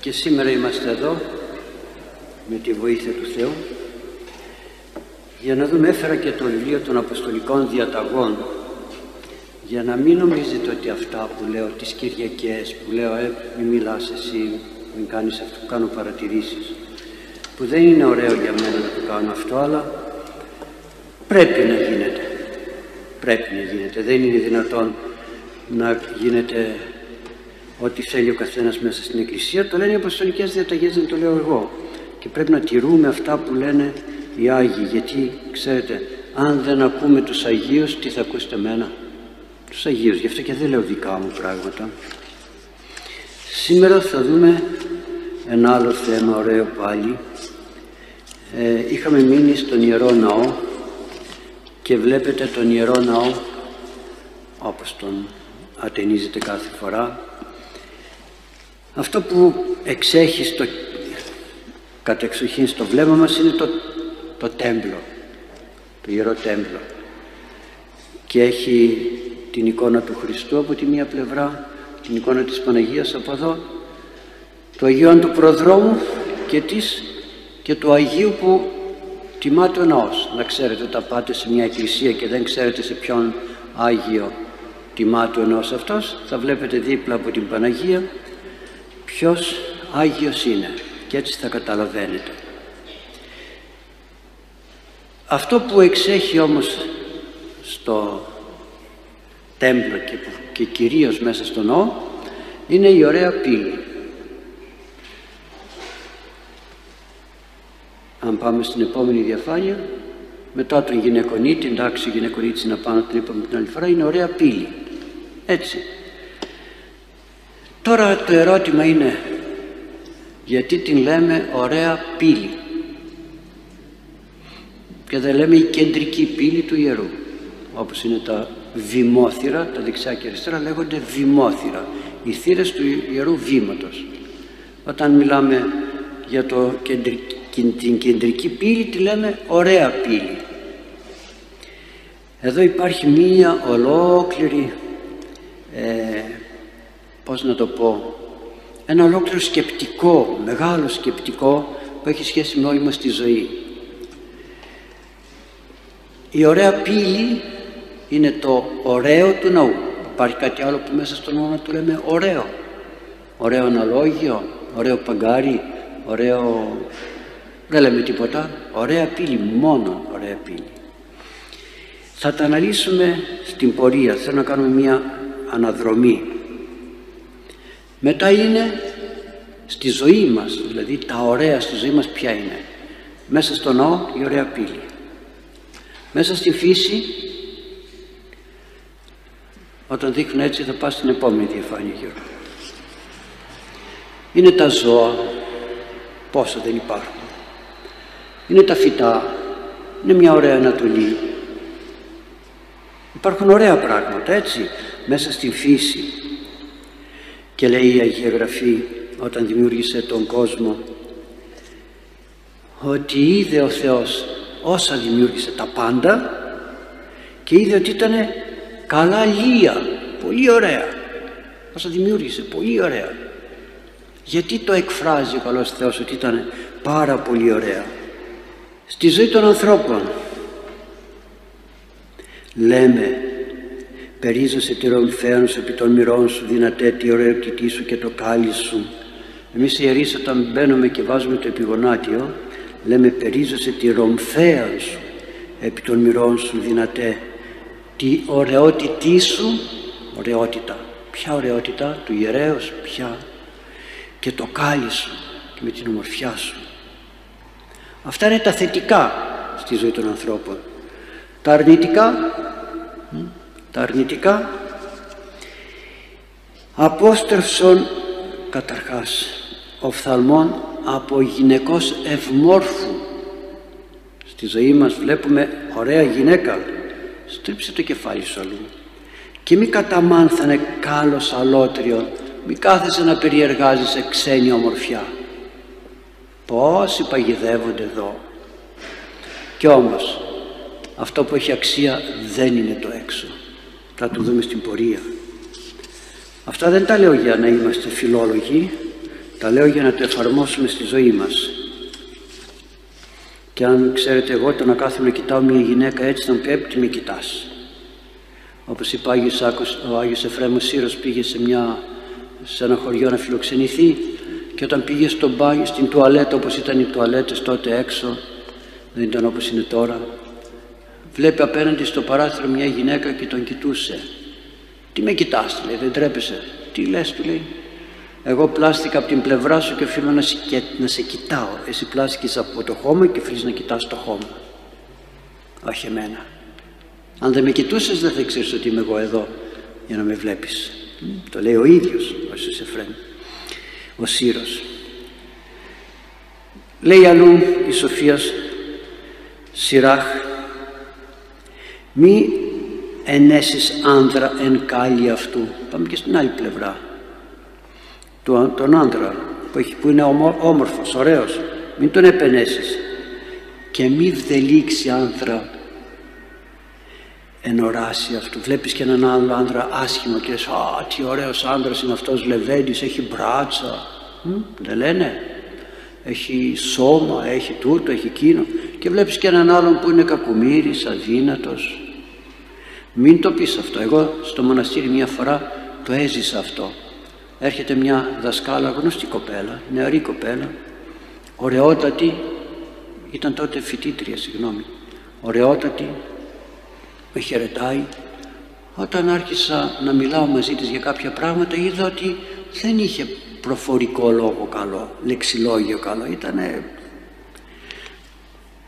και σήμερα είμαστε εδώ με τη βοήθεια του Θεού για να δούμε έφερα και το βιβλίο των Αποστολικών Διαταγών για να μην νομίζετε ότι αυτά που λέω τις Κυριακές που λέω ε, μην μιλάς εσύ μην κάνεις αυτό κάνω παρατηρήσεις που δεν είναι ωραίο για μένα να το κάνω αυτό αλλά πρέπει να γίνεται. Πρέπει να γίνεται. Δεν είναι δυνατόν να γίνεται ό,τι θέλει ο καθένας μέσα στην Εκκλησία το λένε οι Αποστολικές Διαταγές δεν το λέω εγώ. Και πρέπει να τηρούμε αυτά που λένε οι Άγιοι γιατί ξέρετε αν δεν ακούμε τους Αγίους τι θα ακούσετε εμένα; Τους Αγίους γι' αυτό και δεν λέω δικά μου πράγματα. Σήμερα θα δούμε ένα άλλο θέμα ωραίο πάλι. Ε, είχαμε μείνει στον Ιερό Ναό και βλέπετε τον Ιερό Ναό όπως τον ατενίζεται κάθε φορά αυτό που εξέχει στο κατεξοχήν στο βλέμμα μας είναι το, το τέμπλο το Ιερό Τέμπλο και έχει την εικόνα του Χριστού από τη μία πλευρά την εικόνα της Παναγίας από εδώ το Αγίον του Προδρόμου και της και του Αγίου που τιμάται ο ναός. Να ξέρετε όταν πάτε σε μια εκκλησία και δεν ξέρετε σε ποιον Άγιο τιμάται ο ναός αυτός θα βλέπετε δίπλα από την Παναγία ποιος Άγιος είναι. Και έτσι θα καταλαβαίνετε. Αυτό που εξέχει όμως στο τέμπλο και, και κυρίως μέσα στο ναό είναι η ωραία πύλη. Αν πάμε στην επόμενη διαφάνεια μετά τον γυναικονίτη εντάξει η γυναικονίτης είναι πάνω την είπαμε την άλλη φορά είναι ωραία πύλη. Έτσι τώρα το ερώτημα είναι γιατί την λέμε ωραία πύλη; Και δεν λέμε η κεντρική πύλη του ιερού όπως είναι τα βημόθυρα τα δεξιά και αριστερά λέγονται βημόθυρα οι θύρες του ιερού βήματος. Όταν μιλάμε για το κεντρική την κεντρική πύλη τη λέμε ωραία πύλη. Εδώ υπάρχει μία ολόκληρη ε, πώς να το πω ένα ολόκληρο σκεπτικό μεγάλο σκεπτικό που έχει σχέση με όλη μας τη ζωή η ωραία πύλη είναι το ωραίο του ναού υπάρχει κάτι άλλο που μέσα στο ναό να το λέμε ωραίο ωραίο αναλόγιο ωραίο παγκάρι ωραίο δεν λέμε τίποτα. Ωραία πύλη, μόνο ωραία πύλη. Θα τα αναλύσουμε στην πορεία. Θέλω να κάνουμε μια αναδρομή. Μετά είναι στη ζωή μας, δηλαδή τα ωραία στη ζωή μας ποια είναι. Μέσα στο ναό η ωραία πύλη. Μέσα στη φύση, όταν δείχνω έτσι θα πάω στην επόμενη διαφάνεια Γιώργο. Είναι τα ζώα, πόσο δεν υπάρχουν είναι τα φυτά, είναι μια ωραία Ανατολή. Υπάρχουν ωραία πράγματα έτσι μέσα στην φύση και λέει η Αγία Γραφή όταν δημιούργησε τον κόσμο ότι είδε ο Θεός όσα δημιούργησε τα πάντα και είδε ότι ήταν καλά λία, πολύ ωραία. Όσα δημιούργησε, πολύ ωραία. Γιατί το εκφράζει ο καλός Θεός ότι ήταν πάρα πολύ ωραία στη ζωή των ανθρώπων; Λέμε περίζωσε τη ρομφαίων σου επί των μυρών σου δυνατέ τη ωραιοτητή σου και το κάλι σου. Εμείς οι ιερείς όταν μπαίνουμε και βάζουμε το επιγονάτιο λέμε περίζωσε τη ρομφαία σου επί των μυρών σου δυνατέ τη ωραιότητή σου. Ωραιότητα. Ποια ωραιότητα; Του ιερέως ποια; Και το κάλι σου και με την ομορφιά σου. Αυτά είναι τα θετικά στη ζωή των ανθρώπων. Τα αρνητικά, τα αρνητικά απόστρεψον καταρχάς οφθαλμών από γυναικός ευμόρφου. Στη ζωή μας βλέπουμε ωραία γυναίκα. Στρίψε το κεφάλι σου αλλού. Και μη καταμάνθανε κάλος αλότριο μη κάθεσαι να περιεργάζεσαι ξένη ομορφιά. Πόσοι παγιδεύονται εδώ. Κι όμως αυτό που έχει αξία δεν είναι το έξω. Θα το δούμε στην πορεία. Αυτά δεν τα λέω για να είμαστε φιλόλογοι, Τα λέω για να το εφαρμόσουμε στη ζωή μας. Και αν ξέρετε εγώ το να κάθομαι να κοιτάω μια γυναίκα έτσι θα μου πει τι με κοιτάς. Όπως είπε Άγιος Άκος, ο Άγιος Εφραίμος Σύρος πήγε σε, μια, σε ένα χωριό να φιλοξενηθεί και όταν πήγε στο μπάνιο, στην τουαλέτα όπως ήταν οι τουαλέτες τότε έξω δεν ήταν όπως είναι τώρα βλέπει απέναντι στο παράθυρο μια γυναίκα και τον κοιτούσε. Τι με κοιτάς λέει δεν τρέπεσαι. Τι λες του λέει. Εγώ πλάστηκα από την πλευρά σου και οφείλω να σε, να σε κοιτάω. Εσύ πλάστηκες από το χώμα και οφείλεις να κοιτάς το χώμα όχι εμένα. Αν δεν με κοιτούσες δεν θα ξέρεις ότι είμαι εγώ εδώ για να με βλέπεις το λέει ο ίδιος ο Ιησούς Εφραίμ ο Σύρος λέει αλλού η Σοφίας Σιράχ μη ενέσεις άνδρα εν κάλλη αυτού. Πάμε και στην άλλη πλευρά. Τον άνδρα που, έχει, που είναι όμορφος, ωραίος. Μην τον επενέσεις. Και μη βδελήξει άνδρα ενοράσει αυτού. Βλέπεις και έναν άλλο άνδρα άσχημο και λες α τι ωραίος άνδρας είναι αυτός λεβέντης έχει μπράτσα Μ, δεν λένε. Έχει σώμα, έχει τούτο, έχει εκείνο. Και βλέπεις και έναν άλλον που είναι κακομύρης, αδύνατος μην το πεις αυτό. Εγώ στο μοναστήρι μια φορά το έζησα αυτό. Έρχεται μια δασκάλα γνωστή κοπέλα νεαρή κοπέλα ωραιότατη ήταν τότε φοιτήτρια συγγνώμη ωραιότατη με χαιρετάει. Όταν άρχισα να μιλάω μαζί της για κάποια πράγματα είδα ότι δεν είχε προφορικό λόγο καλό, λεξιλόγιο καλό, ήτανε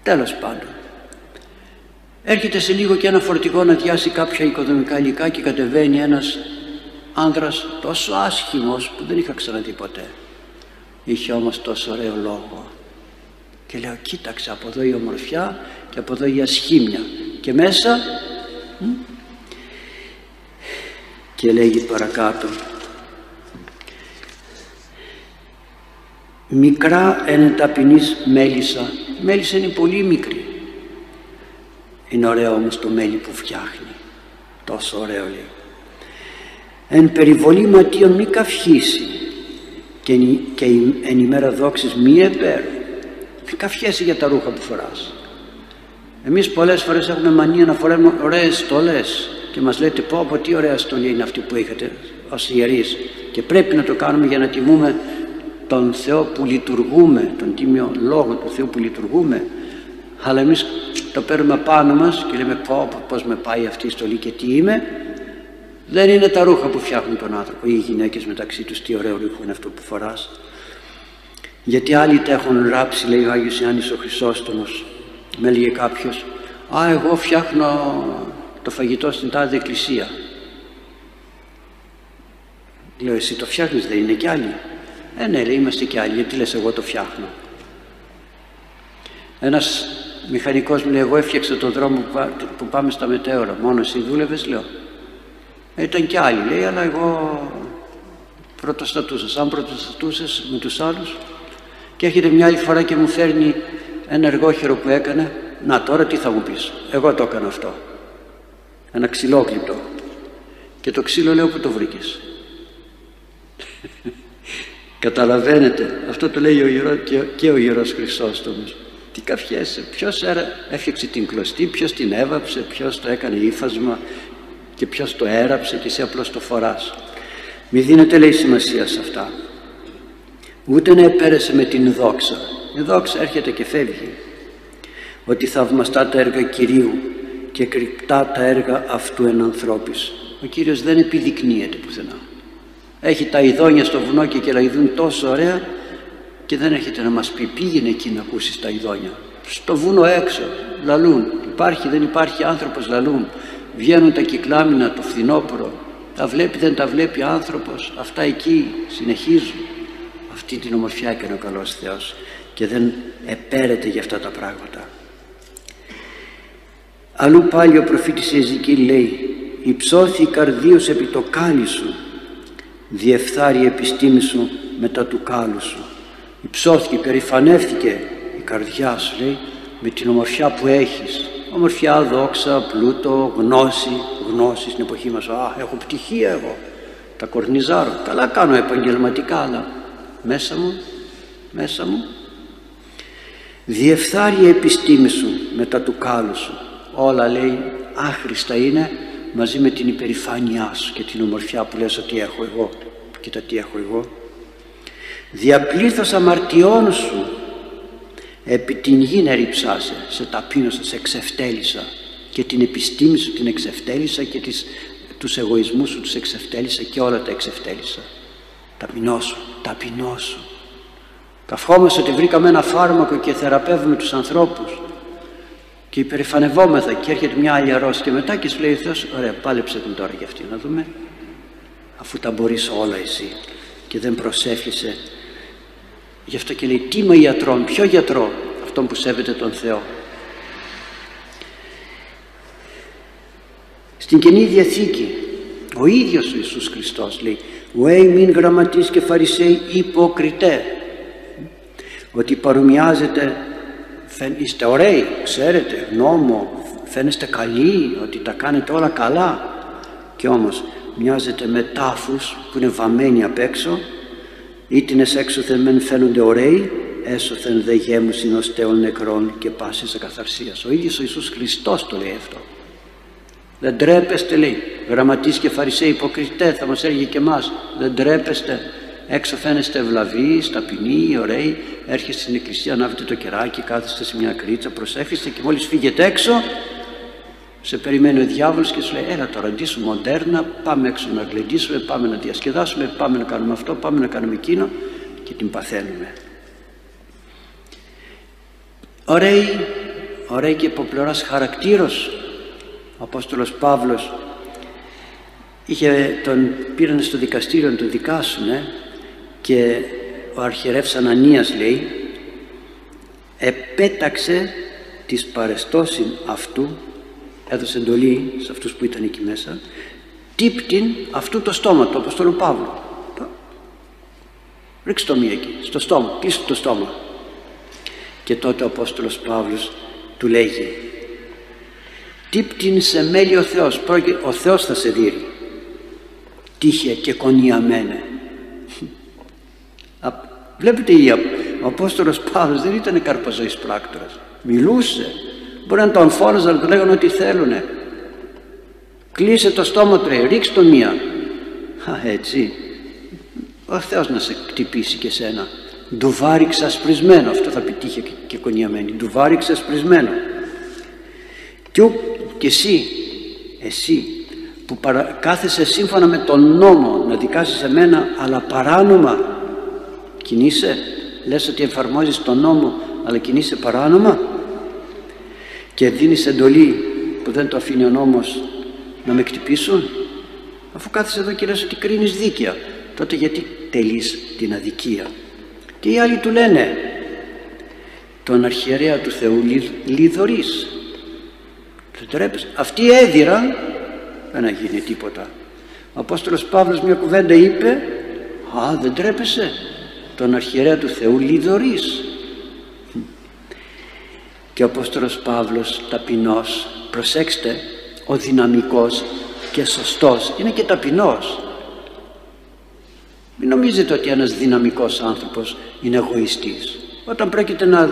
τέλος πάντων. Έρχεται σε λίγο και ένα φορτηγό να διάσει κάποια οικοδομικά υλικά και κατεβαίνει ένας άνδρας τόσο άσχημος που δεν είχα ξαναδεί ποτέ. Είχε όμως τόσο ωραίο λόγο. Και λέω κοίταξε από εδώ η ομορφιά και από εδώ η ασχήμια και μέσα και λέγει παρακάτω μικρά εν ταπεινής μέλισσα μέλισσα είναι πολύ μικρή είναι ωραίο όμως το μέλι που φτιάχνει. Τόσο ωραίο λέει. Εν περιβολή ματίων μη καυχήσει και, και εν ημέρα δόξης μη επέρ μη καυχέσει για τα ρούχα που φοράς. Εμείς πολλές φορές έχουμε μανία να φοράμε ωραίες στολές και μας λέτε πω από τι ωραία στολή είναι αυτή που έχετε ως ιερείς και πρέπει να το κάνουμε για να τιμούμε τον Θεό που λειτουργούμε, τον τίμιο λόγο του Θεού που λειτουργούμε αλλά εμείς το παίρνουμε πάνω μας και λέμε πω, πω πως με πάει αυτή η στολή και τι είμαι δεν είναι τα ρούχα που φτιάχνουν τον άνθρωπο ή οι γυναίκες μεταξύ τους τι ωραίο ρούχο είναι αυτό που φοράς γιατί άλλοι τα έχουν ράψει λέει ο Άγιος Ιάννης ο Χρυσόστομος με έλεγε κάποιος «Α, εγώ φτιάχνω το φαγητό στην τάδε εκκλησία». Λέω «Εσύ το φτιάχνεις, δεν είναι κι άλλοι». «Ε, ναι, λέει, είμαστε κι άλλοι, γιατί λες εγώ το φτιάχνω». Ένας μηχανικός μου λέει «Εγώ έφτιαξα τον δρόμο που πάμε στα μετέωρα, μόνος εσύ δούλευες», λέω. Ε, ήταν κι άλλοι, λέει, αλλά εγώ πρωτοστατούσα. Αν πρωτοστατούσες με τους άλλους και έρχεται μια άλλη φορά και μου φέρνει ένα εργόχειρο που έκανε να τώρα τι θα μου πεις; Εγώ το έκανα αυτό ένα ξυλόκλητο και το ξύλο λέω που το βρήκες; Καταλαβαίνετε αυτό το λέει ο ιερό, και, και ο Ιερός Χρυσόστομος τι καφιέσαι, ποιος έφτιαξε την κλωστή, ποιος την έβαψε, ποιος το έκανε ύφασμα και ποιος το έραψε και εσύ απλώς το φοράς. Μη δίνετε λέει σημασία σε αυτά. Ούτε να επέρεσε με την δόξα η δόξα έρχεται και φεύγει ότι θαυμαστά τα έργα Κυρίου και κρυπτά τα έργα αυτού εν ανθρώπης ο Κύριος δεν επιδεικνύεται πουθενά έχει τα ειδόνια στο βουνό και κελαϊδούν τόσο ωραία και δεν έρχεται να μας πει πήγαινε εκεί να ακούσεις τα ειδόνια. Στο βουνό έξω λαλούν. Υπάρχει δεν υπάρχει άνθρωπος λαλούν. Βγαίνουν τα κυκλάμινα το φθινόπωρο. Τα βλέπει δεν τα βλέπει άνθρωπος. Αυτά εκεί συνεχίζουν. Αυτή την ομορφιά και ο καλός Θεός και δεν επέρεται για αυτά τα πράγματα. Αλλού πάλι ο προφήτης Εζική λέει «Υψώθη η καρδίος επί το κάλι σου, διεφθάρει η επιστήμη σου μετά του κάλου σου». Υψώθηκε, περηφανεύτηκε η καρδιά σου λέει με την ομορφιά που έχεις. Ομορφιά, δόξα, πλούτο, γνώση, γνώση στην εποχή μας. Α, έχω πτυχία εγώ, τα κορνιζάρω. Καλά κάνω επαγγελματικά, αλλά μέσα μου, μέσα μου. Διεφθάρει η επιστήμη σου μετά του κάλου σου. Όλα λέει άχρηστα είναι μαζί με την υπερηφάνειά σου και την ομορφιά που λες ότι έχω εγώ. Κοίτα τι έχω εγώ. Διαπλήθος αμαρτιών σου επί την γη να ρίψάσαι, σε ταπείνωσα, σε εξευτέλισα και την επιστήμη σου την εξευτέλισα και τις, τους εγωισμούς σου τους εξευτέλισα και όλα τα εξευτέλισα. Ταπεινό σου, ταπεινό σου. Καυχόμαστε ότι βρήκαμε ένα φάρμακο και θεραπεύουμε τους ανθρώπους και υπερηφανευόμεθα και έρχεται μια άλλη αρρώστια και μετά και σου λέει ο Θεός ωραία πάλεψε την τώρα για αυτή να δούμε αφού τα μπορείς όλα εσύ και δεν προσεύχεσαι γι' αυτό και λέει τι με ιατρών, ποιο γιατρό αυτόν που σέβεται τον Θεό στην Καινή Διαθήκη ο ίδιος ο Ιησούς Χριστός λέει «Ουέι μην γραμματείς και φαρισαίοι υποκριτέ» ότι παρομοιάζεται είστε ωραίοι, ξέρετε, νόμο, φαίνεστε καλοί, ότι τα κάνετε όλα καλά. Και όμως μοιάζετε με τάφους που είναι βαμμένοι απ' έξω ήτινες έξωθεν μεν φαίνονται ωραίοι έσωθεν δε γέμους συνοστέων νεκρών και πάσης ακαθαρσίας ο ίδιος ο Ιησούς Χριστός το λέει αυτό. Δεν τρέπεστε λέει γραμματείς και φαρισαίοι υποκριτέ θα μας έλεγε και εμάς δεν τρέπεστε έξω φαίνεστε ευλαβείς, ταπεινοί, ωραίοι έρχεστε στην εκκλησία, ανάβετε το κεράκι κάθεστε σε μια κρίτσα, προσέχεστε και μόλις φύγετε έξω σε περιμένει ο διάβολος και σου λέει έλα τώρα ντύσου μοντέρνα πάμε έξω να γλεντήσουμε πάμε να διασκεδάσουμε πάμε να κάνουμε αυτό πάμε να κάνουμε εκείνο και την παθαίνουμε. Ωραίοι ωραίοι και υποπλευράς χαρακτήρος ο Απόστολος Παύλος είχε, τον πήραν στο δικαστήριο να τον δικάσουνε και ο αρχιερεύς Ανανίας λέει επέταξε τις παρεστώσεις αυτού έδωσε εντολή σε αυτούς που ήταν εκεί μέσα. Τύπτην αυτού το στόμα του Αποστόλου Παύλου ρίξε το μία εκεί στο στόμα, κλείσε το στόμα. Και τότε ο Απόστολος Παύλος του λέγει τύπτην σε μέλη ο Θεός ο Θεός θα σε δει τύχε και κονιαμένε Βλέπετε ο Απόστολος Παύλος δεν ήταν καρποζωής πράκτορας. Μιλούσε. Μπορεί να τον φώναζαν να του λέγανε ό,τι θέλουνε. Κλείσε το στόμα του, ρίξε το μία. Α, έτσι. Ο Θεός να σε κτυπήσει και σένα. Ντουβάρι ξασπρισμένο. Αυτό θα πετύχει και κονιαμένη. Ντουβάρι ξασπρισμένο. Και, και εσύ, εσύ που παρα, κάθεσαι σύμφωνα με τον νόμο να δικάσεις εμένα αλλά παράνομα Κινείσαι, λες ότι εφαρμόζεις τον νόμο αλλά κινείσαι παράνομα και δίνεις εντολή που δεν το αφήνει ο νόμος να με κτυπήσουν αφού κάθεσαι εδώ και λες ότι κρίνεις δίκαια τότε γιατί τελείς την αδικία; Και οι άλλοι του λένε τον αρχιερέα του Θεού λιδωρείς αυτοί έδιραν δεν έγινε τίποτα ο Απόστολος Παύλος μια κουβέντα είπε α δεν τρέπεσαι. Τον αρχιερέα του Θεού λιδωρείς και ο Απόστολος Παύλος ταπεινός προσέξτε ο δυναμικός και σωστός. Είναι και ταπεινός. Μην νομίζετε ότι ένας δυναμικός άνθρωπος είναι εγωιστής. Όταν πρόκειται να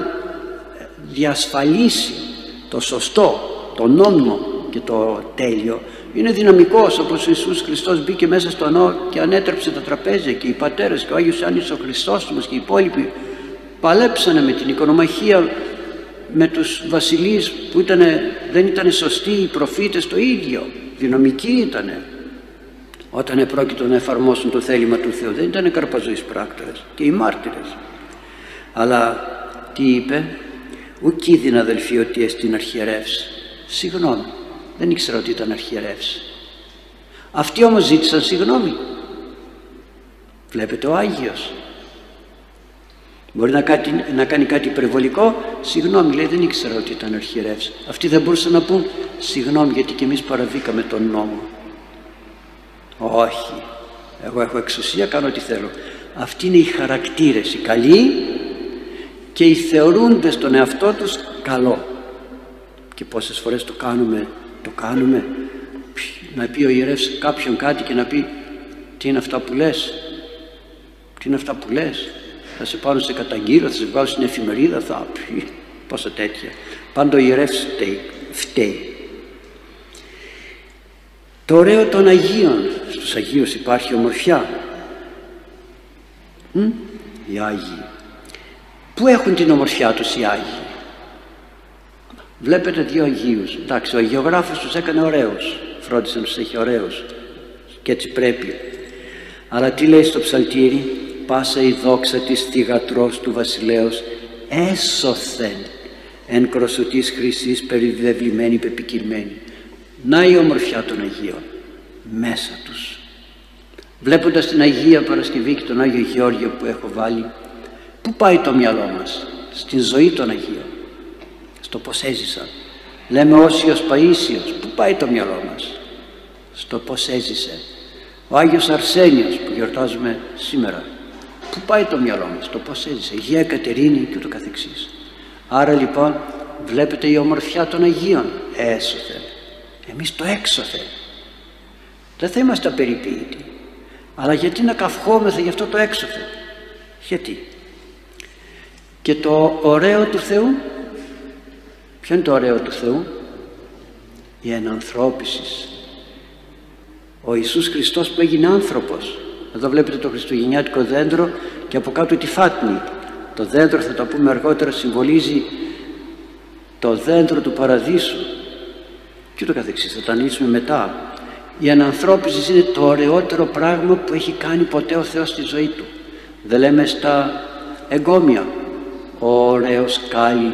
διασφαλίσει το σωστό, το νόμιμο και το τέλειο είναι δυναμικός όπως ο Ιησούς Χριστός μπήκε μέσα στο νό και ανέτρεψε τα τραπέζια και οι πατέρες και ο Άγιος Άννης ο Χριστός μας και οι υπόλοιποι παλέψανε με την οικονομαχία με τους βασιλείς που ήτανε, δεν ήταν σωστοί οι προφήτες το ίδιο δυναμικοί ήτανε. Όταν επρόκειτο να εφαρμόσουν το θέλημα του Θεού δεν ήταν καρπαζοείς πράκτορες και οι μάρτυρες. Αλλά τι είπε ουκ είδην αδελφοί ότι εστιν αρχιερεύς συγγνώμη δεν ήξερα ότι ήταν αρχιερεύς αυτοί όμως ζήτησαν συγγνώμη βλέπετε ο Άγιος μπορεί να, κάτι, να κάνει κάτι υπερβολικό; Συγγνώμη λέει δεν ήξερα ότι ήταν αρχιερεύς. Αυτοί δεν μπορούσαν να πούν συγγνώμη γιατί και εμείς παραβήκαμε τον νόμο όχι. Εγώ έχω εξουσία κάνω ό,τι θέλω. Αυτοί είναι οι χαρακτήρες οι καλοί και οι θεωρούνται στον εαυτό τους καλό. Και πόσες φορές το κάνουμε το κάνουμε. Να πει ο ιερεύς κάποιον κάτι και να πει τι είναι αυτά που λες; Τι είναι αυτά που λες; Θα σε πάρουν σε καταγγείλω, θα σε βγάλω στην εφημερίδα, θα πει πόσα τέτοια. Πάντο ο ιερεύς φταίει. φταίει. Το ωραίο των Αγίων. Στους Αγίους υπάρχει ομορφιά. Μ; Οι Άγιοι. Πού έχουν την ομορφιά τους οι Άγιοι; Βλέπετε δύο Αγίους. Εντάξει, ο Αγιογράφος τους έκανε ωραίους. Φρόντισε να τους έχει ωραίους. Και έτσι πρέπει. Αλλά τι λέει στο ψαλτήρι; Πάσα η δόξα της θυγατρός του βασιλέως έσωθεν εν κροσωτής χρυσής περιδευλημένη πεπικυρμένη. Να η ομορφιά των Αγίων μέσα τους. Βλέποντας την Αγία Παρασκευή και τον Άγιο Γεώργιο που έχω βάλει, πού πάει το μυαλό μας, στην ζωή των Αγίων, στο πώς έζησαν. Λέμε Όσιος Παΐσιος, πού πάει το μυαλό μας, στο πώς έζησε. Ο Άγιος Αρσένιος που γιορτάζουμε σήμερα, πού πάει το μυαλό μας, στο πώς έζησε. Η Αγία Κατερίνη και το καθεξής. Άρα λοιπόν βλέπετε η ομορφιά των Αγίων έσωθε. Εμείς το έξωθε. Δεν θα είμαστε απεριποίητοι. Αλλά γιατί να καυχόμεθα γι' αυτό το έξωθε. Γιατί; Και το ωραίο του Θεού, ποιο είναι το ωραίο του Θεού, η ενανθρώπιση. Ο Ιησούς Χριστός που έγινε άνθρωπος. Εδώ βλέπετε το χριστουγεννιάτικο δέντρο και από κάτω τη φάτνη. Το δέντρο θα το πούμε αργότερα συμβολίζει το δέντρο του παραδείσου. Και το καθεξής θα τα αναλύσουμε μετά. Η ανανθρώπιση είναι το ωραιότερο πράγμα που έχει κάνει ποτέ ο Θεός στη ζωή του. Δεν λέμε στα εγκόμια ωραίος κάλλη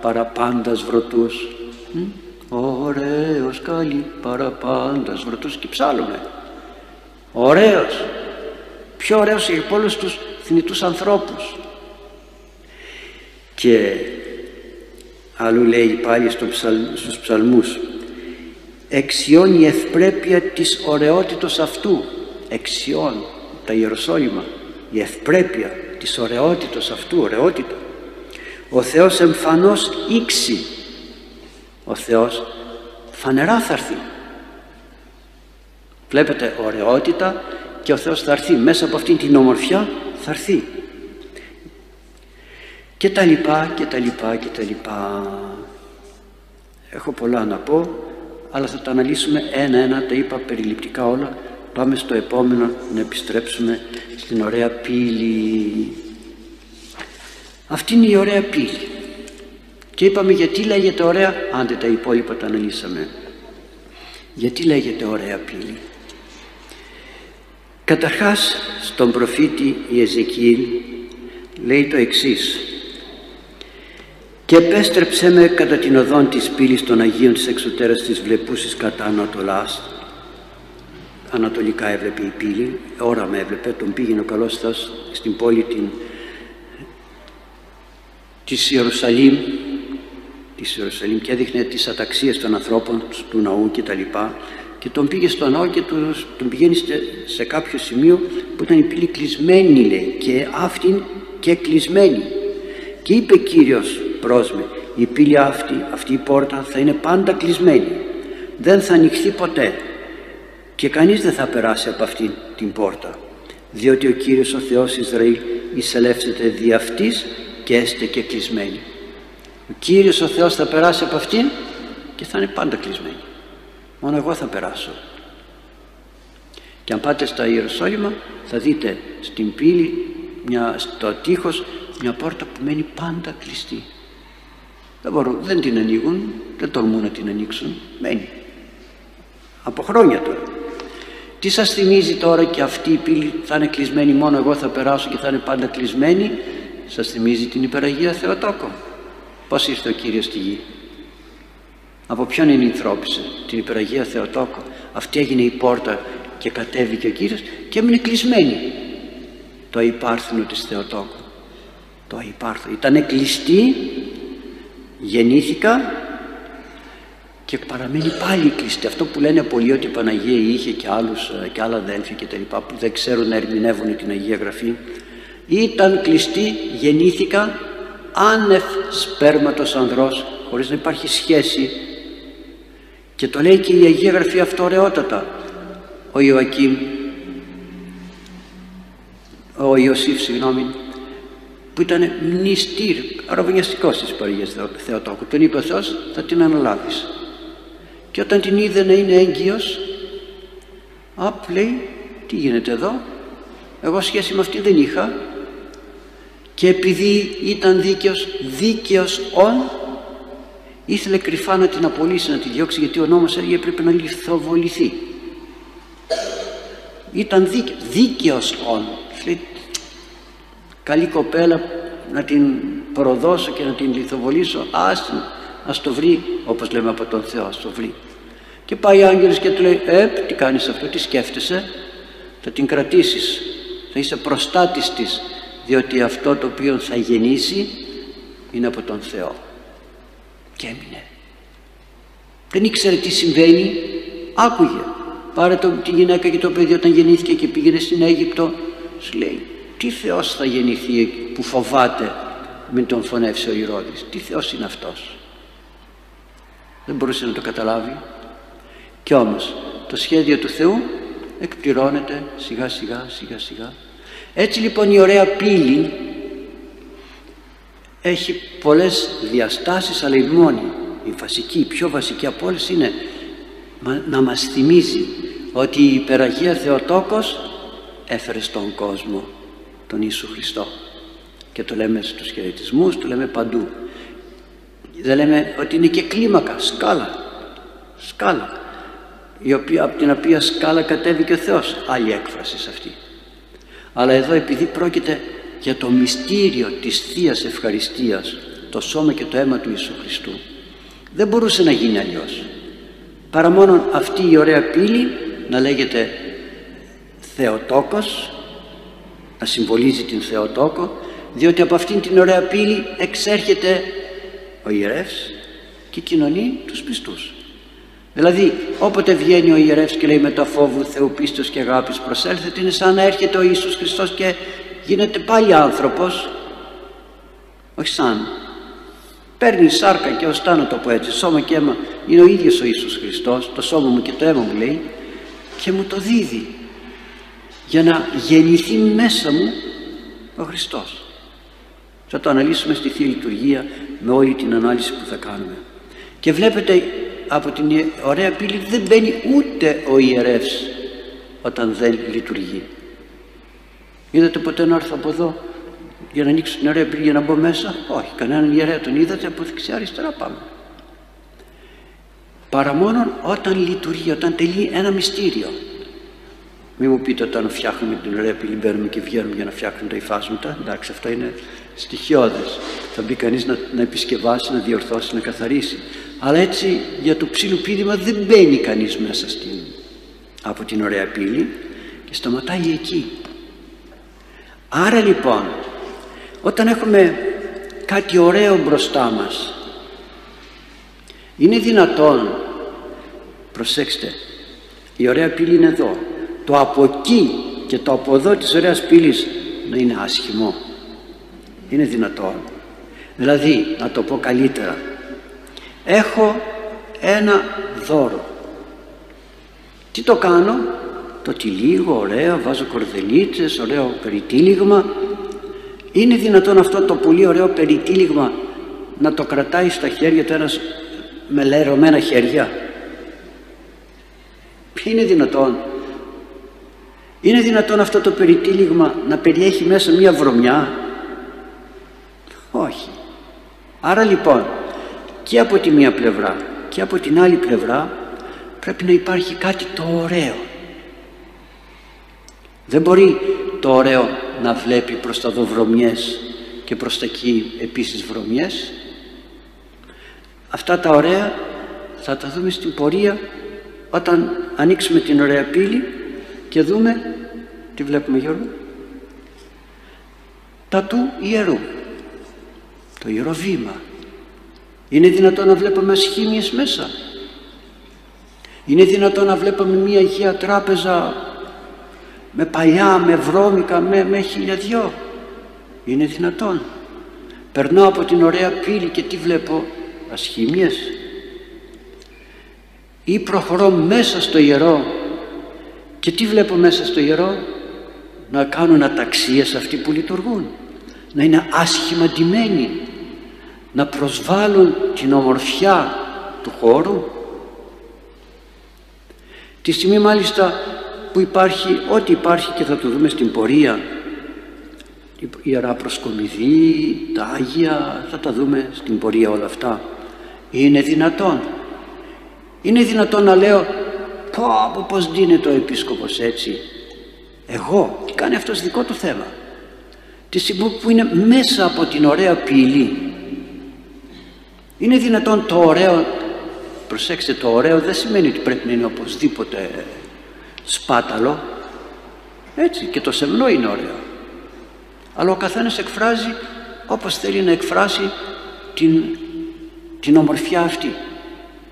παραπάντας βρωτούς ωραίος κάλλη παραπάντας βρωτούς και ψάλλουμε ωραίος πιο ωραίος από όλους τους θνητούς ανθρώπους. Και αλλού λέει πάλι στο ψαλ, στους ψαλμούς εξιώνει η ευπρέπεια της ωραιότητος αυτού εξιών τα Ιεροσόλυμα η ευπρέπεια της ωραιότητος αυτού ωραιότητα ο Θεός εμφανώς ήξη ο Θεός φανερά θα έρθει βλέπετε ωραιότητα και ο Θεός θα έρθει μέσα από αυτήν την ομορφιά θα έρθει. Και τα λοιπά και τα λοιπά και τα λοιπά. Έχω πολλά να πω αλλά θα τα αναλύσουμε ένα-ένα τα είπα περιληπτικά όλα. Πάμε στο επόμενο να επιστρέψουμε στην ωραία πύλη. Αυτή είναι η ωραία πύλη. Και είπαμε γιατί λέγεται ωραία; Άντε τα υπόλοιπα τα αναλύσαμε. Γιατί λέγεται ωραία πύλη; Καταρχάς στον προφήτη Ιεζεκίλ λέει το εξής. Και επέστρεψέ με κατά την οδόν της πύλης των Αγίων της εξωτέρας της Βλεπούσης κατά Ανατολάς ανατολικά έβλεπε η πύλη όραμα έβλεπε τον πήγαινε ο καλός Θεός στην πόλη την, της Ιερουσαλήμ της Ιερουσαλήμ και έδειχνε τις αταξίες των ανθρώπων του ναού και τα λοιπά και τον πήγε στο ναό και τον πηγαίνει σε κάποιο σημείο που ήταν η πύλη κλεισμένη λέει και αυτήν και κλεισμένη και είπε Κύριος πρόσμε η πύλη αυτή, αυτή η πόρτα θα είναι πάντα κλεισμένη. Δεν θα ανοιχθεί ποτέ. Και κανείς δεν θα περάσει από αυτή την πόρτα. Διότι ο Κύριος ο Θεός Ισραήλ εισελεύσεται δι' αυτής και έστε και κλεισμένη ο Κύριος ο Θεός θα περάσει από αυτήν και θα είναι πάντα κλεισμένη μόνο εγώ θα περάσω και αν πάτε στα Ιεροσόλυμα θα δείτε στην πύλη μια, στο τείχος μια πόρτα που μένει πάντα κλειστή δεν, μπορούν, δεν την ανοίγουν, δεν τολμούν να την ανοίξουν. Μένει. Από χρόνια τώρα. Τι σας θυμίζει τώρα και αυτή η πύλη θα είναι κλεισμένη μόνο εγώ θα περάσω και θα είναι πάντα κλεισμένη; Σας θυμίζει την υπεραγία Θεοτόκο. Πώς ήρθε ο Κύριος στη γη; Από ποιον ενυνθρώπισε την υπεραγία Θεοτόκο. Αυτή έγινε η πόρτα και κατέβηκε ο Κύριος και έμεινε κλεισμένη. Το υπάρθυνο της Θεοτόκου. Το υπάρθυνο. Ήταν κλειστή γεννήθηκα και παραμένει πάλι κλειστή. Αυτό που λένε πολλοί ότι η Παναγία είχε και, άλλους, ε, και άλλα αδέλφια και τα λοιπά που δεν ξέρουν να ερμηνεύουν την Αγία Γραφή ήταν κλειστή, γεννήθηκα άνευ σπέρματος ανδρός χωρίς να υπάρχει σχέση και το λέει και η Αγία Γραφή αυτό ωραιότατα ο Ιωακήμ ο ο Ιωσήφ συγγνώμη που ήταν μνηστήρ, αραβωνιαστικός της παρηγίας Θεοτόκου. Τον είπε ο Θεός θα την αναλάβεις και όταν την είδε να είναι έγκυος απ λέει τι γίνεται εδώ εγώ σχέση με αυτή δεν είχα και επειδή ήταν δίκαιος δίκαιος όν ήθελε κρυφά να την απολύσει να τη διώξει γιατί ο νόμος έλεγε πρέπει να λιθοβοληθεί. Ήταν δίκαιος, δίκαιος όν λέει καλή κοπέλα να την προδώσω και να την λιθοβολήσω. Ας, ας το βρει όπως λέμε από τον Θεό ας το βρει και πάει ο άγγελος και του λέει ε τι κάνεις αυτό τι σκέφτεσαι; Θα την κρατήσεις θα είσαι προστάτης της διότι αυτό το οποίο θα γεννήσει είναι από τον Θεό και έμεινε. Δεν ήξερε τι συμβαίνει. Άκουγε. Πάρε το, τη γυναίκα και το παιδί όταν γεννήθηκε και πήγαινε στην Αίγυπτο. Σου λέει τι Θεός θα γεννηθεί που φοβάται μην τον φωνεύσει ο Ηρώδης; Τι Θεός είναι αυτός; Δεν μπορούσε να το καταλάβει. Και όμως το σχέδιο του Θεού εκπληρώνεται σιγά σιγά σιγά σιγά. Έτσι λοιπόν η ωραία πύλη έχει πολλές διαστάσεις αλλά η μόνη, η βασική, η πιο βασική από όλες είναι να μας θυμίζει ότι η υπεραγία Θεοτόκος έφερε στον κόσμο τον Ιησού Χριστό. Και το λέμε στους χαιρετισμούς, το λέμε παντού. Δεν λέμε ότι είναι και κλίμακα, σκάλα σκάλα η οποία, από την οποία σκάλα κατέβηκε ο Θεός. Άλλη έκφραση σε αυτή. Αλλά εδώ επειδή πρόκειται για το μυστήριο της Θείας Ευχαριστίας το σώμα και το αίμα του Ιησού Χριστού δεν μπορούσε να γίνει αλλιώς. Παρά μόνο αυτή η ωραία πύλη να λέγεται Θεοτόκος να συμβολίζει την Θεοτόκο διότι από αυτήν την ωραία πύλη εξέρχεται ο ιερεύς και κοινωνεί τους πιστούς. Δηλαδή όποτε βγαίνει ο ιερεύς και λέει με το φόβου Θεού πίστος και αγάπης προσέλθετε είναι σαν να έρχεται ο Ιησούς Χριστός και γίνεται πάλι άνθρωπος. Όχι σαν. Παίρνει σάρκα και οστά να το πω έτσι. Σώμα και αίμα. Είναι ο ίδιος ο Ιησούς Χριστός. Το σώμα μου και το αίμα μου λέει. Και μου το δίδει. Για να γεννηθεί μέσα μου ο Χριστός. Θα το αναλύσουμε στη Θεία Λειτουργία με όλη την ανάλυση που θα κάνουμε. Και βλέπετε από την ωραία πύλη δεν μπαίνει ούτε ο ιερεύς όταν δεν λειτουργεί είδατε ποτέ να έρθω από εδώ για να ανοίξω την ωραία πύλη για να μπω μέσα; Όχι κανέναν ιερέα τον είδατε από δεξιά αριστερά πάμε παρά μόνο όταν λειτουργεί όταν τελεί ένα μυστήριο. Μην μου πείτε όταν φτιάχνουμε την ωραία πύλη μπαίνουμε και βγαίνουμε για να φτιάχνουμε τα υφάσματα. Εντάξει αυτό είναι στοιχειώδες. Θα μπει κανείς να, να επισκευάσει, να διορθώσει, να καθαρίσει. Αλλά έτσι για το ψήλου πίδημα δεν μπαίνει κανείς μέσα στην, από την ωραία πύλη και σταματάει εκεί άρα λοιπόν όταν έχουμε κάτι ωραίο μπροστά μας είναι δυνατόν προσέξτε η ωραία πύλη είναι εδώ. Το από εκεί και το από εδώ της ωραίας πύλης να είναι άσχημο. Είναι δυνατόν. Δηλαδή να το πω καλύτερα έχω ένα δώρο. Τι το κάνω; Το τυλίγω ωραία βάζω κορδελίτσες ωραίο περιτύλιγμα. Είναι δυνατόν αυτό το πολύ ωραίο περιτύλιγμα να το κρατάει στα χέρια του ένας με λερωμένα χέρια είναι δυνατόν; Είναι δυνατόν αυτό το περιτύλιγμα να περιέχει μέσα μία βρωμιά; Όχι. Άρα λοιπόν και από τη μία πλευρά και από την άλλη πλευρά πρέπει να υπάρχει κάτι το ωραίο δεν μπορεί το ωραίο να βλέπει προς τα δω βρωμιές και προς τα εκεί επίσης βρωμιές. Αυτά τα ωραία θα τα δούμε στην πορεία όταν ανοίξουμε την ωραία πύλη και δούμε τι βλέπουμε Γιώργο; Τα του ιερού το ιερό βήμα είναι δυνατόν να βλέπουμε ασχήμιες μέσα; Είναι δυνατόν να βλέπουμε μια Αγία Τράπεζα με παλιά, με βρώμικα, με, με χιλιαδιό. Είναι δυνατόν. Περνάω από την ωραία πύλη και τι βλέπω ασχήμιες. Ή προχωρώ μέσα στο ιερό και τι βλέπω μέσα στο ιερό; Να κάνουν αταξίες αυτοί που λειτουργούν. Να είναι άσχημα ντυμένοι. Να προσβάλλουν την ομορφιά του χώρου. Τη στιγμή μάλιστα που υπάρχει ό,τι υπάρχει και θα το δούμε στην πορεία. Η Ιερά Προσκομιδή, τα Άγια θα τα δούμε στην πορεία όλα αυτά. Είναι δυνατόν. Είναι δυνατόν να λέω πω, πω πως δίνεται ο επίσκοπος έτσι εγώ κάνει αυτός δικό του θέμα. Τη στιγμή που είναι μέσα από την ωραία πύλη είναι δυνατόν το ωραίο προσέξτε το ωραίο δεν σημαίνει ότι πρέπει να είναι οπωσδήποτε σπάταλο. Έτσι και το σεμνό είναι ωραίο. Αλλά ο καθένας εκφράζει όπως θέλει να εκφράσει την, την ομορφιά αυτή.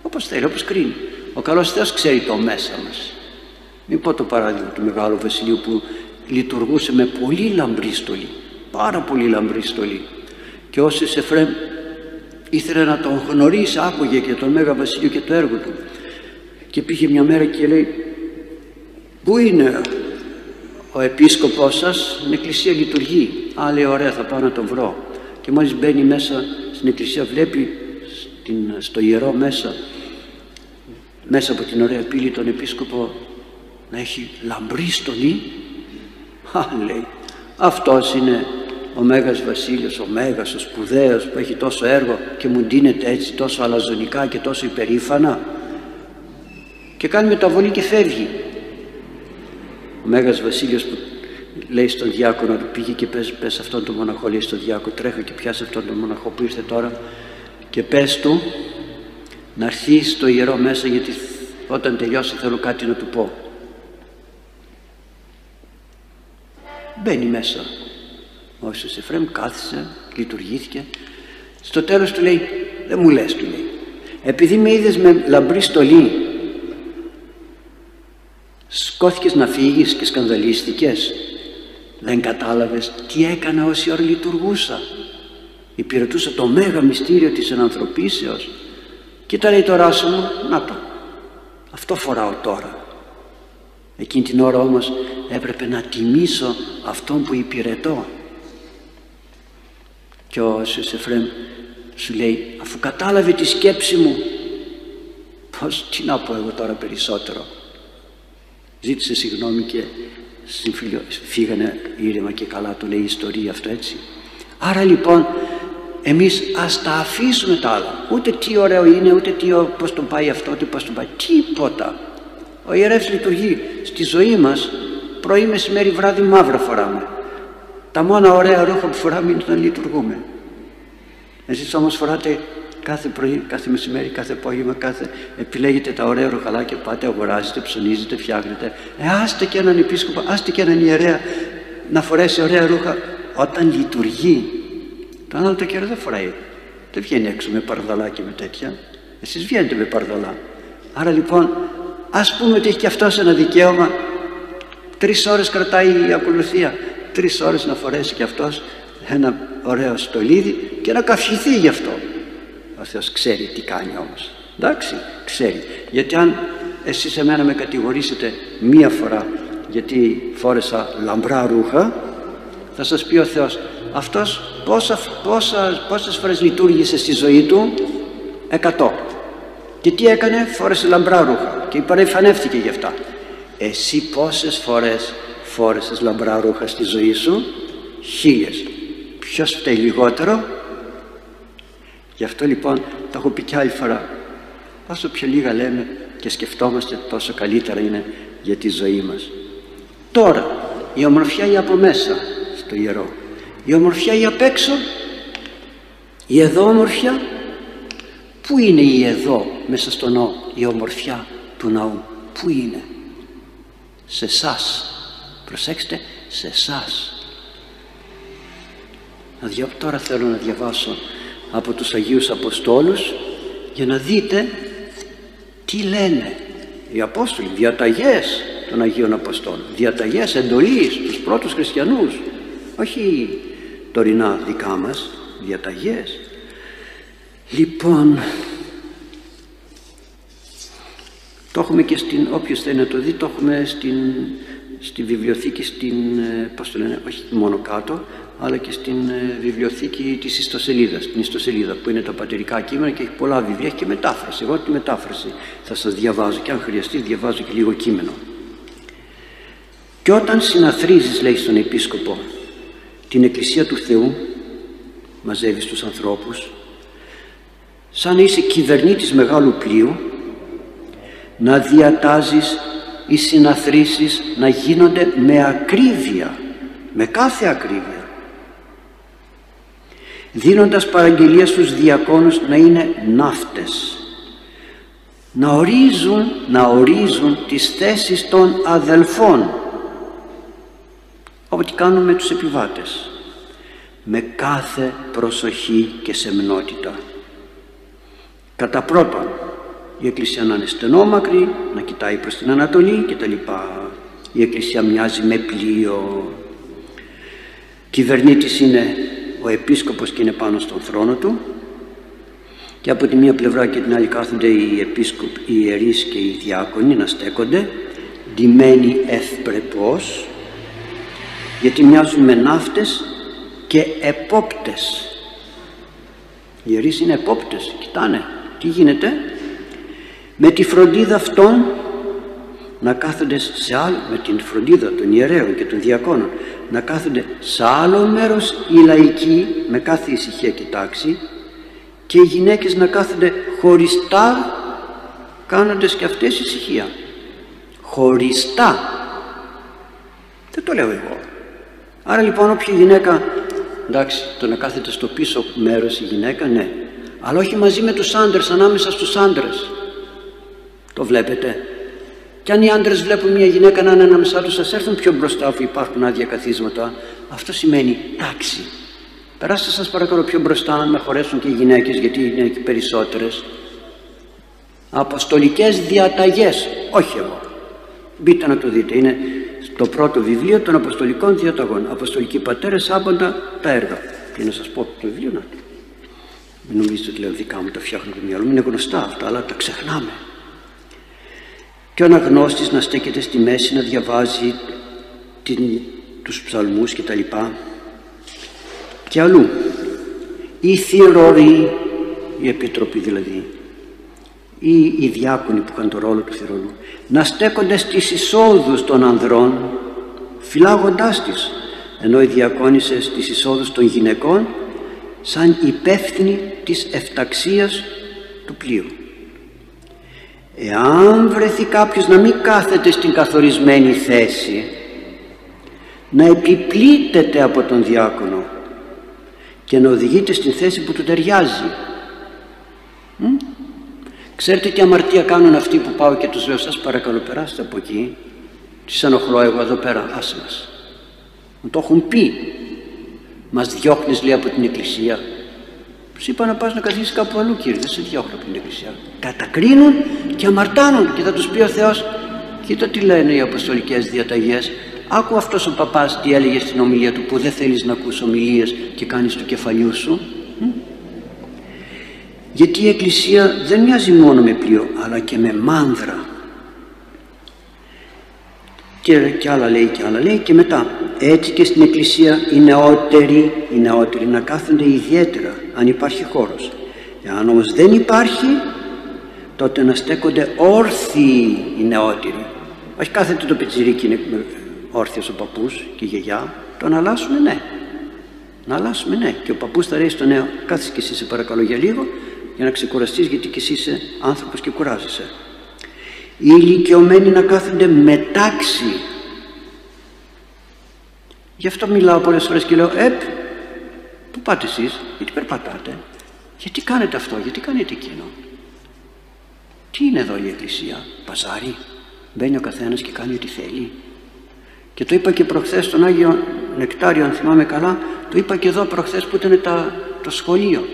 Όπως θέλει, όπως κρίνει. Ο καλός Θεός ξέρει το μέσα μας. Μην πω το παράδειγμα του Μεγάλου Βασιλείου που λειτουργούσε με πολύ λαμπρή στολή. Πάρα πολύ λαμπρή στολή. Και όσοι Εφραίμ ήθελε να τον γνωρίσει άκουγε και τον Μέγα Βασιλείο και το έργο του. Και πήγε μια μέρα και λέει πού είναι ο επίσκοπός σας; Στην εκκλησία λειτουργεί. Α λέει ωραία θα πάω να τον βρω. Και μόλις μπαίνει μέσα στην εκκλησία βλέπει στην, στο ιερό μέσα μέσα από την ωραία πύλη τον επίσκοπο να έχει λαμπρή στολή. Α λέει αυτός είναι ο Μέγας Βασίλειος, ο Μέγας, ο σπουδαίος που έχει τόσο έργο και μου ντύνεται έτσι τόσο αλαζονικά και τόσο υπερήφανα. Και κάνει μεταβολή και φεύγει ο Μέγας Βασίλειος που λέει στον διάκονο του πήγε και πες, πες αυτόν τον μοναχό λέει στον διάκονο τρέχω και πιάσε αυτόν τον μοναχό που ήρθε τώρα; Και πες του να έρθει στο ιερό μέσα γιατί όταν τελειώσει θέλω κάτι να του πω. Μπαίνει μέσα. Ο Ιησούς Εφραίμ κάθισε, λειτουργήθηκε. Στο τέλος του λέει δεν μου λες του λέει επειδή με είδες με λαμπρή στολή σκόθηκες να φύγεις και σκανδαλίστηκες. Δεν κατάλαβες τι έκανα όση ώρα λειτουργούσα. Υπηρετούσα το μέγα μυστήριο της ενανθρωπίσεως. Κοίτα λέει το ράσο μου να το. Αυτό φοράω τώρα. Εκείνη την ώρα όμως έπρεπε να τιμήσω αυτόν που υπηρετώ. Και ο Ιησούς Εφραίμ σου λέει αφού κατάλαβε τη σκέψη μου πως τι να πω εγώ τώρα περισσότερο ζήτησε συγγνώμη και φύγανε ήρεμα και καλά του λέει η ιστορία αυτό έτσι. Άρα λοιπόν εμείς ας τα αφήσουμε τα άλλα. Ούτε τι ωραίο είναι ούτε τι, πως τον πάει αυτό ούτε πως τον πάει. Τίποτα. Ο ιερεύς λειτουργεί στη ζωή μας πρωί μεσημέρι βράδυ μαύρα φοράμε. Τα μόνα ωραία ρούχα που φοράμε είναι όταν λειτουργούμε. Εσείς όμως φοράτε κάθε πρωί, κάθε μεσημέρι, κάθε απόγευμα, κάθε... επιλέγετε τα ωραία ρουχαλάκια, πάτε, αγοράζετε, ψωνίζετε, φτιάχνετε. Ε, άστε και έναν επίσκοπο, άστε και έναν ιερέα να φορέσει ωραία ρούχα όταν λειτουργεί. Το άλλο το καιρό δεν φοράει. Δεν βγαίνει έξω με παρδαλάκι με τέτοια. Εσείς βγαίνετε με παρδαλά. Άρα λοιπόν, ας πούμε ότι έχει και αυτός ένα δικαίωμα. Τρεις ώρες κρατάει η ακολουθία. Τρεις ώρες να φορέσει και αυτός ένα ωραίο στολίδι και να καυχηθεί γι' αυτό. Ο Θεός ξέρει τι κάνει όμως. Εντάξει, ξέρει. Γιατί αν εσείς εμένα με κατηγορήσετε μία φορά γιατί φόρεσα λαμπρά ρούχα θα σας πει ο Θεός αυτός πόσα, πόσα, πόσες φορές λειτουργήσε στη ζωή του; Εκατό και τι έκανε; Φόρεσε λαμπρά ρούχα και υπερηφανεύτηκε γι' αυτά εσύ πόσες φορές φόρεσες λαμπρά ρούχα στη ζωή σου; Χίλιες ποιος φταίει λιγότερο; Γι' αυτό λοιπόν το έχω πει κι άλλη φορά όσο πιο λίγα λέμε και σκεφτόμαστε τόσο καλύτερα είναι για τη ζωή μας τώρα η ομορφιά η από μέσα στο ιερό η ομορφιά η απ' έξω η εδώ ομορφιά πού είναι η εδώ μέσα στο ναό η ομορφιά του ναού; Πού είναι; Σε εσάς. προσέξτε σε εσάς. τώρα θέλω να διαβάσω από τους Αγίους Αποστόλους για να δείτε τι λένε οι Απόστολοι, διαταγές των Αγίων Αποστόλων, διαταγές εντολής τους πρώτους χριστιανούς, όχι τωρινά δικά μας, διαταγές. Λοιπόν, το έχουμε και στην, όποιος θέλει να το δει, το έχουμε στην, στη βιβλιοθήκη στην, ε, πώς το λένε, όχι μόνο κάτω, αλλά και στην ε, βιβλιοθήκη της ιστοσελίδας, την ιστοσελίδα που είναι τα πατερικά κείμενα και έχει πολλά βιβλία και μετάφραση. Εγώ τη μετάφραση θα σας διαβάζω και αν χρειαστεί διαβάζω και λίγο κείμενο. Και όταν συναθρίζεις, λέει στον Επίσκοπο, την Εκκλησία του Θεού, μαζεύεις τους ανθρώπους, σαν να είσαι κυβερνήτης μεγάλου πλοίου, να διατάζεις οι συναθρήσεις να γίνονται με ακρίβεια, με κάθε ακρίβεια. Δίνοντας παραγγελία στους διακόνους να είναι ναύτες, να ορίζουν, να ορίζουν τις θέσεις των αδελφών, ό,τι κάνουμε τους επιβάτες, με κάθε προσοχή και σεμνότητα. Κατά πρώτον, η Εκκλησία να είναι στενόμακρη, να κοιτάει προς την Ανατολή κτλ. Η Εκκλησία μοιάζει με πλοίο. Κυβερνήτης είναι ο Επίσκοπος και είναι πάνω στον θρόνο του και από τη μία πλευρά και την άλλη κάθονται οι επίσκοποι, οι ιερείς και οι διάκονοι να στέκονται ντυμένοι ευπρεπώς γιατί μοιάζουν με ναύτες και επόπτες. Οι ιερείς είναι επόπτες, κοιτάνε τι γίνεται με τη φροντίδα αυτών να κάθονται σε άλλο, με την φροντίδα των ιερέων και των διακόνων. Να κάθονται σε άλλο μέρος οι λαϊκοί με κάθε ησυχία και τάξη. Και οι γυναίκες να κάθονται χωριστά κάνοντας και αυτές ησυχία. Χωριστά. Δεν το λέω εγώ. Άρα λοιπόν όποια γυναίκα εντάξει το να κάθεται στο πίσω μέρος η γυναίκα ναι. Αλλά όχι μαζί με τους άντρες ανάμεσα στους άντρες. Το βλέπετε. Και αν οι άντρες βλέπουν μια γυναίκα να είναι ανάμεσά τους, σα έρθουν πιο μπροστά αφού υπάρχουν άδεια καθίσματα. Αυτό σημαίνει τάξη. Περάστε σας παρακαλώ πιο μπροστά, αν με χωρέσουν και οι γυναίκες, γιατί είναι και περισσότερες. Αποστολικές διαταγές. Όχι εγώ. Μπείτε να το δείτε. Είναι στο πρώτο βιβλίο των Αποστολικών Διαταγών. Αποστολικοί πατέρες, άπαντα τα έργα. Και να σας πω το βιβλίο να. Μην νομίζετε ότι λέω δικά μου τα φτιάχνω το μυαλό μου. Είναι γνωστά αυτά, αλλά τα ξεχνάμε και ο αναγνώστης να στέκεται στη μέση να διαβάζει την, τους ψαλμούς και τα λοιπά. Και αλλού οι θηροροί η επιτροπή δηλαδή ή οι διάκονοι που είχαν το ρόλο του θηρορού να στέκονται στις εισόδους των ανδρών φυλάγοντάς τις. Ενώ οι διακόνησε στις εισόδους των γυναικών σαν υπεύθυνοι της εφταξίας του πλοίου Εάν βρεθεί κάποιος να μην κάθεται στην καθορισμένη θέση να επιπλήτεται από τον διάκονο και να οδηγείται στην θέση που του ταιριάζει. Μ; Ξέρετε τι αμαρτία κάνουν αυτοί που πάω και τους λέω σας παρακαλώ περάστε από εκεί τις ενοχλώ εγώ εδώ πέρα άσε μας. Μου το έχουν πει. Μας διώχνεις λέει από την εκκλησία σου είπα να πας να καθίσεις κάπου αλλού κύριε, δεν σε διώχνω από την εκκλησία. Κατακρίνουν και αμαρτάνουν και θα τους πει ο Θεός, κοίτα τι λένε οι αποστολικές διαταγές. Άκου αυτός ο παπάς τι έλεγε στην ομιλία του που δεν θέλεις να ακούς ομιλίες και κάνεις του κεφαλιού σου. Γιατί η Εκκλησία δεν μοιάζει μόνο με πλοίο αλλά και με μάνδρα και, και άλλα λέει και άλλα λέει και μετά έτσι και στην εκκλησία οι νεότεροι, οι νεότεροι να κάθονται ιδιαίτερα αν υπάρχει χώρος. Αν όμως δεν υπάρχει τότε να στέκονται όρθιοι οι νεότεροι όχι κάθεται το πετσιρίκι είναι όρθιος ο παππούς και η γιαγιά. Το να αλλάσουμε ναι. Να αλλάσουμε ναι. Και ο παππούς θα λέει στο νέο κάθεσαι και εσύ σε παρακαλώ για λίγο για να ξεκουραστείς γιατί και εσύ είσαι άνθρωπος και κουράζεσαι οι ηλικιωμένοι να κάθονται μετάξι γι' αυτό μιλάω πολλές φορές και λέω «Επ, πού πάτε εσείς, γιατί περπατάτε, γιατί κάνετε αυτό, γιατί κάνετε εκείνο». Τι είναι εδώ η Εκκλησία, παζάρι, μπαίνει ο καθένας και κάνει ό,τι θέλει. Και το είπα και προχθές στον Άγιο Νεκτάριο, αν θυμάμαι καλά, το είπα και εδώ προχθές που ήταν τα, το σχολείο.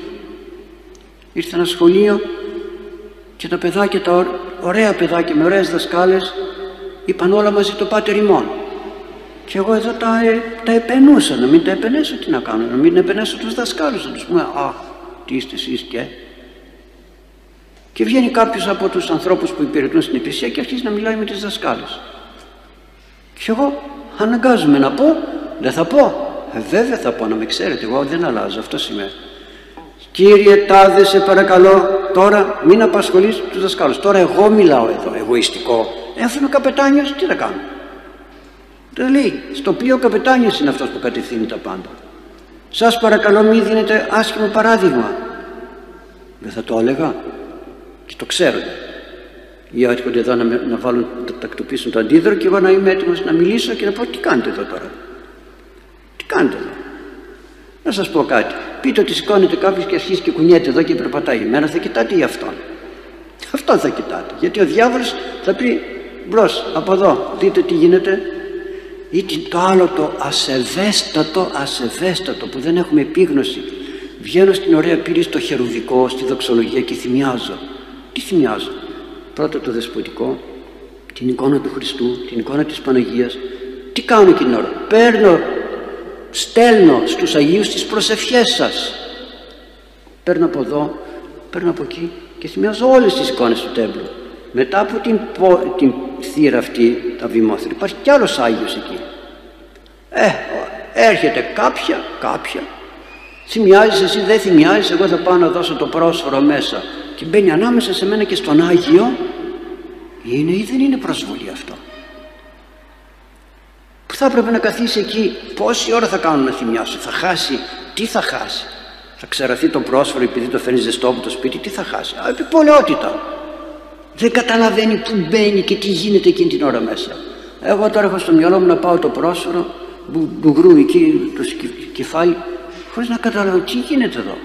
Ήρθε ένα σχολείο και τα παιδάκια, τα ωραία παιδάκια με ωραίες δασκάλες είπαν όλα μαζί το Πάτερ ημών και εγώ εδώ τα, ε, τα επενούσα να μην τα επενέσω τι να κάνω να μην επενέσω τους δασκάλους να τους πούμε αχ τι είστε εσείς και και βγαίνει κάποιος από τους ανθρώπους που υπηρετούν στην εκκλησία και αρχίζει να μιλάει με τις δασκάλες Και εγώ αναγκάζομαι να πω, δεν θα πω. Ε, βέβαια θα πω να με ξέρετε, εγώ δεν αλλάζω, αυτό είμαι. Κύριε Τάδε, σε παρακαλώ, τώρα μην απασχολείς τους δασκάλους. Τώρα εγώ μιλάω εδώ, εγωιστικό. Έφυγε ο καπετάνιος, τι θα κάνω. Δεν λέει, στο πλοίο ο καπετάνιος είναι αυτός που κατευθύνει τα πάντα. Σας παρακαλώ μην δίνετε άσχημο παράδειγμα. Δεν θα το έλεγα και το ξέρω. Ή έρχονται εδώ να, να βάλουν, να τακτοποιήσουν το αντίδρο και εγώ να είμαι έτοιμος να μιλήσω και να πω τι κάνετε εδώ τώρα; Τι κάνετε εδώ; Να σας πω κάτι. Πείτε ότι σηκώνεται κάποιος και αρχίζει και κουνιέται εδώ και περπατάει. Εμένα θα κοιτάτε ή αυτόν; Αυτό θα κοιτάτε. Γιατί ο διάβολος θα πει μπρος από εδώ δείτε τι γίνεται ή το άλλο το ασεβέστατο ασεβέστατο που δεν έχουμε επίγνωση βγαίνω στην ωραία πύλη στο χερουβικό στη δοξολογία και θυμιάζω τι θυμιάζω; Πρώτα το δεσποτικό την εικόνα του Χριστού την εικόνα της Παναγίας τι κάνω εκείνη την ώρα; Παίρνω στέλνω στους Αγίους τις προσευχές σας. Παίρνω από εδώ παίρνω από εκεί και θυμιάζω όλες τις εικόνες του τέμπλου. Μετά από την, την θύρα αυτή τα βημόθρα υπάρχει κι άλλος Άγιος εκεί. Ε, έρχεται κάποια, κάποια. Θυμιάζεις εσύ δεν θυμιάζεις εγώ θα πάω να δώσω το πρόσφορο μέσα. Και μπαίνει ανάμεσα σε μένα και στον Άγιο. Είναι ή δεν είναι προσβολή αυτό; που θα έπρεπε να καθίσει εκεί. Πόση ώρα θα κάνουν να θυμιάσω θα χάσει, τι θα χάσει; Θα ξεραθεί το πρόσφορο επειδή το φέρνει ζεστό από το σπίτι; Τι θα χάσει, α, επιπολαιότητα δεν καταλαβαίνει που μπαίνει και τι γίνεται εκείνη την ώρα μέσα. Εγώ τώρα έχω στο μυαλό μου να πάω το πρόσφορο μπουγκρού εκεί το κεφάλι χωρίς να καταλαβαίνω τι γίνεται εδώ.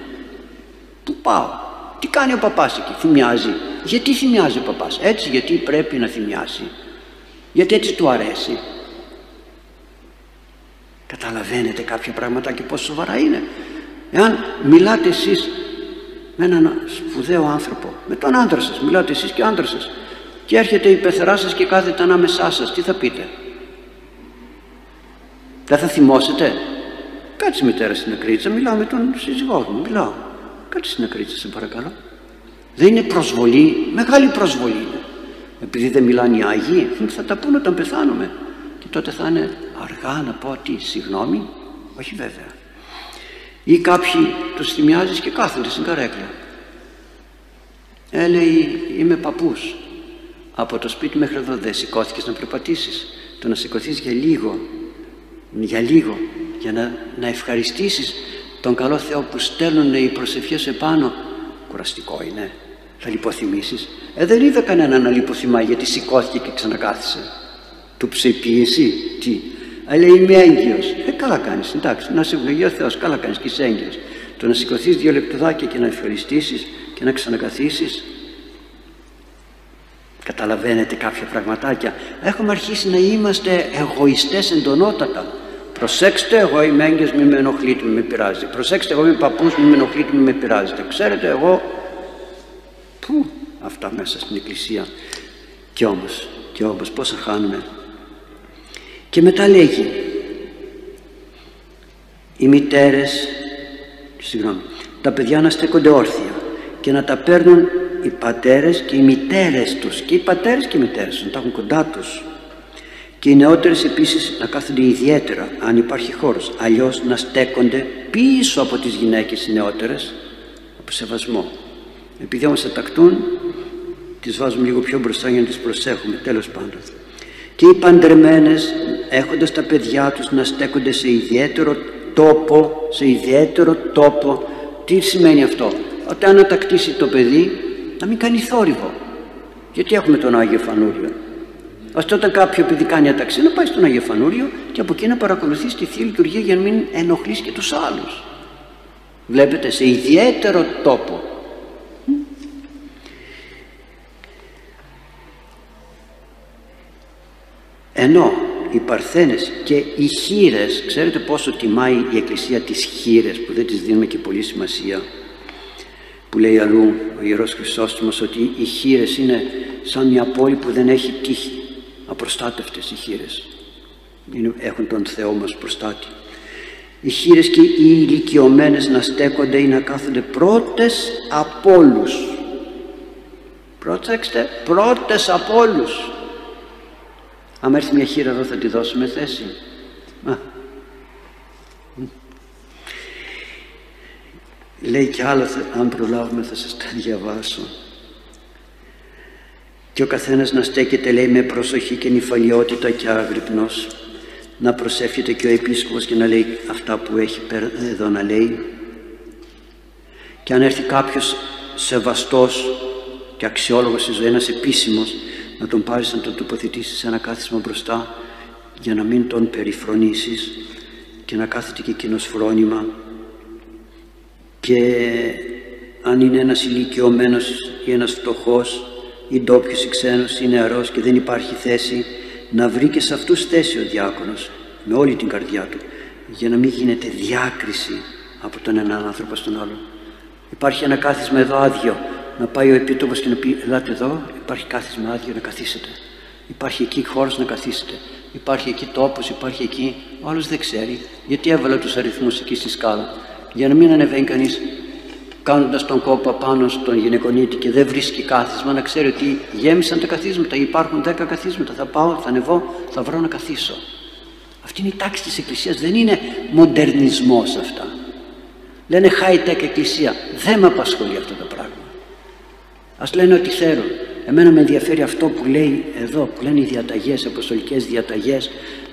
Πού πάω; Τι κάνει ο παπάς εκεί; Θυμιάζει. Γιατί θυμιάζει ο παπάς; Έτσι γιατί πρέπει να θυμιάσει. Γιατί έτσι του αρέσει; Καταλαβαίνετε κάποια πράγματα και πόσο σοβαρά είναι. Εάν μιλάτε εσείς με έναν σπουδαίο άνθρωπο με τον άντρα σας μιλάτε εσείς και ο άντρας σας και έρχεται η πεθερά σας και κάθεται ανάμεσά σας τι θα πείτε; Δεν θα θυμώσετε; Κάτσε μητέρα στην ακρίτσα μιλάω με τον σύζυγό μου μιλάω. Κάτσε στην ακρίτσα σε παρακαλώ. Δεν είναι προσβολή μεγάλη προσβολή είναι. Επειδή δεν μιλάνε οι Άγιοι θα τα πούνε όταν πεθάνουμε. Και τότε θα είναι αργά να πω τι συγγνώμη. Όχι βέβαια. Ή κάποιοι τους θυμιάζεις και κάθονται στην καρέκλα. Έλεγε είμαι παππούς. Από το σπίτι μέχρι εδώ δεν σηκώθηκες να περπατήσεις. Το να σηκωθείς για λίγο για λίγο για να, να ευχαριστήσεις τον καλό Θεό που στέλνουν οι προσευχές επάνω κουραστικό είναι. Θα λιποθυμήσεις. Ε δεν είδα κανένα να λιποθυμάει γιατί σηκώθηκε και ξανακάθισε. Του ψεπίεση τι αλλά είμαι έγκυος. Ε καλά κάνεις εντάξει να σε ευλογεί ο Θεός καλά κάνεις και είσαι έγκυος. Το να σηκωθείς δύο λεπτοδάκια και να ευχαριστήσεις και να ξανακαθίσεις. Καταλαβαίνετε κάποια πραγματάκια. Έχουμε αρχίσει να είμαστε εγωιστές εντονότατα. Προσέξτε εγώ είμαι έγκυος μη με ενοχλείτε μη με πειράζει προσέξτε εγώ είμαι παππούς μη με ενοχλείτε μη με πειράζετε. Ξέρετε εγώ πού αυτά μέσα στην εκκλησία. Και όμως και όμως πόσα χάνουμε και μετά λέγει οι μητέρες συγγνώμη, τα παιδιά να στέκονται όρθια και να τα παίρνουν οι πατέρες και οι μητέρες τους. Και οι πατέρες και οι μητέρες να τα έχουν κοντά τους. Και οι νεότερες επίσης να κάθονται ιδιαίτερα αν υπάρχει χώρος. Αλλιώς να στέκονται πίσω από τις γυναίκες οι νεότερες από σεβασμό. Επειδή όμως θα τακτούν τις βάζουμε λίγο πιο μπροστά για να τις προσέχουμε τέλος πάντων και οι παντρεμένες έχοντας τα παιδιά τους να στέκονται σε ιδιαίτερο τόπο σε ιδιαίτερο τόπο. Τι σημαίνει αυτό; Όταν ανατακτήσει το παιδί να μην κάνει θόρυβο. Γιατί έχουμε τον Άγιο Φανούριο; Ώστε όταν κάποιο παιδί κάνει αταξία να πάει στον Άγιο Φανούριο και από εκεί να παρακολουθεί τη Θεία Λειτουργία για να μην ενοχλήσει και τους άλλους. Βλέπετε σε ιδιαίτερο τόπο ενώ οι παρθένες και οι χείρες ξέρετε πόσο τιμάει η Εκκλησία τις χείρες που δεν τις δίνουμε και πολύ σημασία που λέει αλλού ο Ιερός Χρυσόστομος ότι οι χείρες είναι σαν μια πόλη που δεν έχει τύχη. Απροστάτευτες οι χείρες έχουν τον Θεό μας προστάτη. Οι χείρες και οι ηλικιωμένες να στέκονται ή να κάθονται πρώτες από όλους. Πρόσεξτε πρώτες από όλους Άμα έρθει μια χείρα εδώ θα τη δώσουμε θέση. Α. Λέει και άλλα, αν προλάβουμε θα σας τα διαβάσω. Και ο καθένας να στέκεται λέει με προσοχή και νυφαλιότητα και άγρυπνος να προσεύχεται και ο επίσκοπος και να λέει αυτά που έχει εδώ να λέει και αν έρθει κάποιος σεβαστός και αξιόλογος στη ζωή ένας επίσημος να τον πάρεις να τον τοποθετήσεις σε ένα κάθισμα μπροστά για να μην τον περιφρονήσεις και να κάθεται και εκείνος φρόνημα και αν είναι ένας ηλικιωμένος ή ένας φτωχός ή ντόπιος ή ξένος ή νεαρός και δεν υπάρχει θέση να βρει και σε αυτούς θέση ο διάκονος με όλη την καρδιά του για να μην γίνεται διάκριση από τον έναν άνθρωπο στον άλλον. Υπάρχει ένα κάθισμα εδώ άδειο να πάει ο επίτροπος και να πει ελάτε εδώ υπάρχει κάθισμα άδειο να καθίσετε υπάρχει εκεί χώρος να καθίσετε. Υπάρχει εκεί τόπος, υπάρχει εκεί. Ο άλλος δεν ξέρει γιατί έβαλε τους αριθμούς εκεί στη σκάλα. Για να μην ανεβαίνει κανείς κάνοντας τον κόπο πάνω στον γυναικονίτη και δεν βρίσκει κάθισμα να ξέρει ότι γέμισαν τα καθίσματα υπάρχουν δέκα καθίσματα. Θα πάω, θα ανεβώ, θα βρω να καθίσω. Αυτή είναι η τάξη της Εκκλησίας. Δεν είναι μοντερνισμός αυτά. Λένε high tech Εκκλησία. Δεν με απασχολεί αυτό το πράγμα ας λένε ότι θέλουν εμένα με ενδιαφέρει αυτό που λέει εδώ που λένε οι διαταγές, οι αποστολικές διαταγές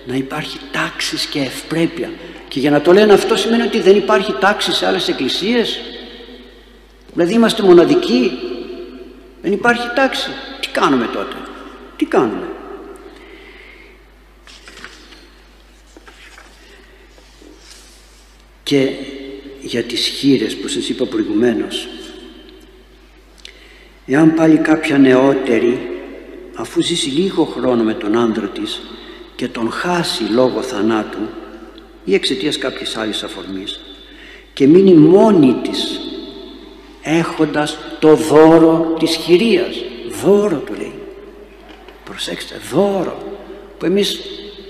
να υπάρχει τάξης και ευπρέπεια και για να το λένε αυτό σημαίνει ότι δεν υπάρχει τάξης σε άλλες εκκλησίες Δηλαδή είμαστε μοναδικοί. Δεν υπάρχει τάξη. Τι κάνουμε τότε; Τι κάνουμε; Και για τις χείρες που σας είπα προηγουμένως. Εάν πάλι κάποια νεότερη αφού ζήσει λίγο χρόνο με τον άντρα της και τον χάσει λόγω θανάτου ή εξαιτίας κάποιες άλλης αφορμής και μείνει μόνη της έχοντας το δώρο της χειρίας. Δώρο του λέει. Προσέξτε δώρο που εμείς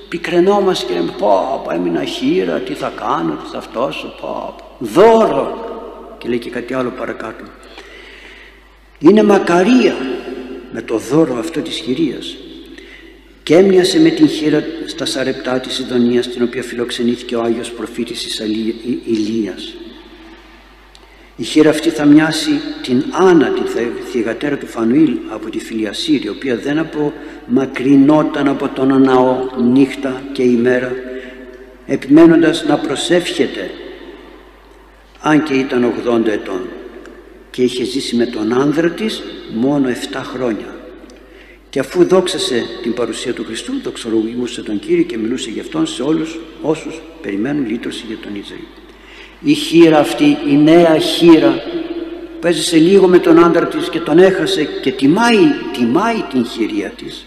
πικρενόμαστε και λέμε πω πω έμεινα χείρα τι θα κάνω τι θα φτώσω πω δώρο. Και λέει και κάτι άλλο παρακάτω είναι μακαρία με το δώρο αυτό της χειρίας. Και έμοιασε με την χείρα στα σαρεπτά της Ιδονίας την οποία φιλοξενήθηκε ο Άγιος Προφήτης της Ηλίας. Η χείρα αυτή θα μοιάσει την Άννα, τη θυγατέρα του Φανουήλ από τη Φιλιασύρη, η οποία δεν απομακρυνόταν από τον ναό νύχτα και ημέρα, επιμένοντας να προσεύχεται, αν και ήταν 80 ετών και είχε ζήσει με τον άνδρα της μόνο 7 χρόνια. Και αφού δόξασε την παρουσία του Χριστού, δοξολογούσε τον Κύριο και μιλούσε για Αυτόν σε όλους όσους περιμένουν λύτρωση για τον Ισραήλ η χείρα αυτή, η νέα χείρα που έζησε λίγο με τον άντρα της και τον έχασε και τιμάει, τιμάει την χειρία της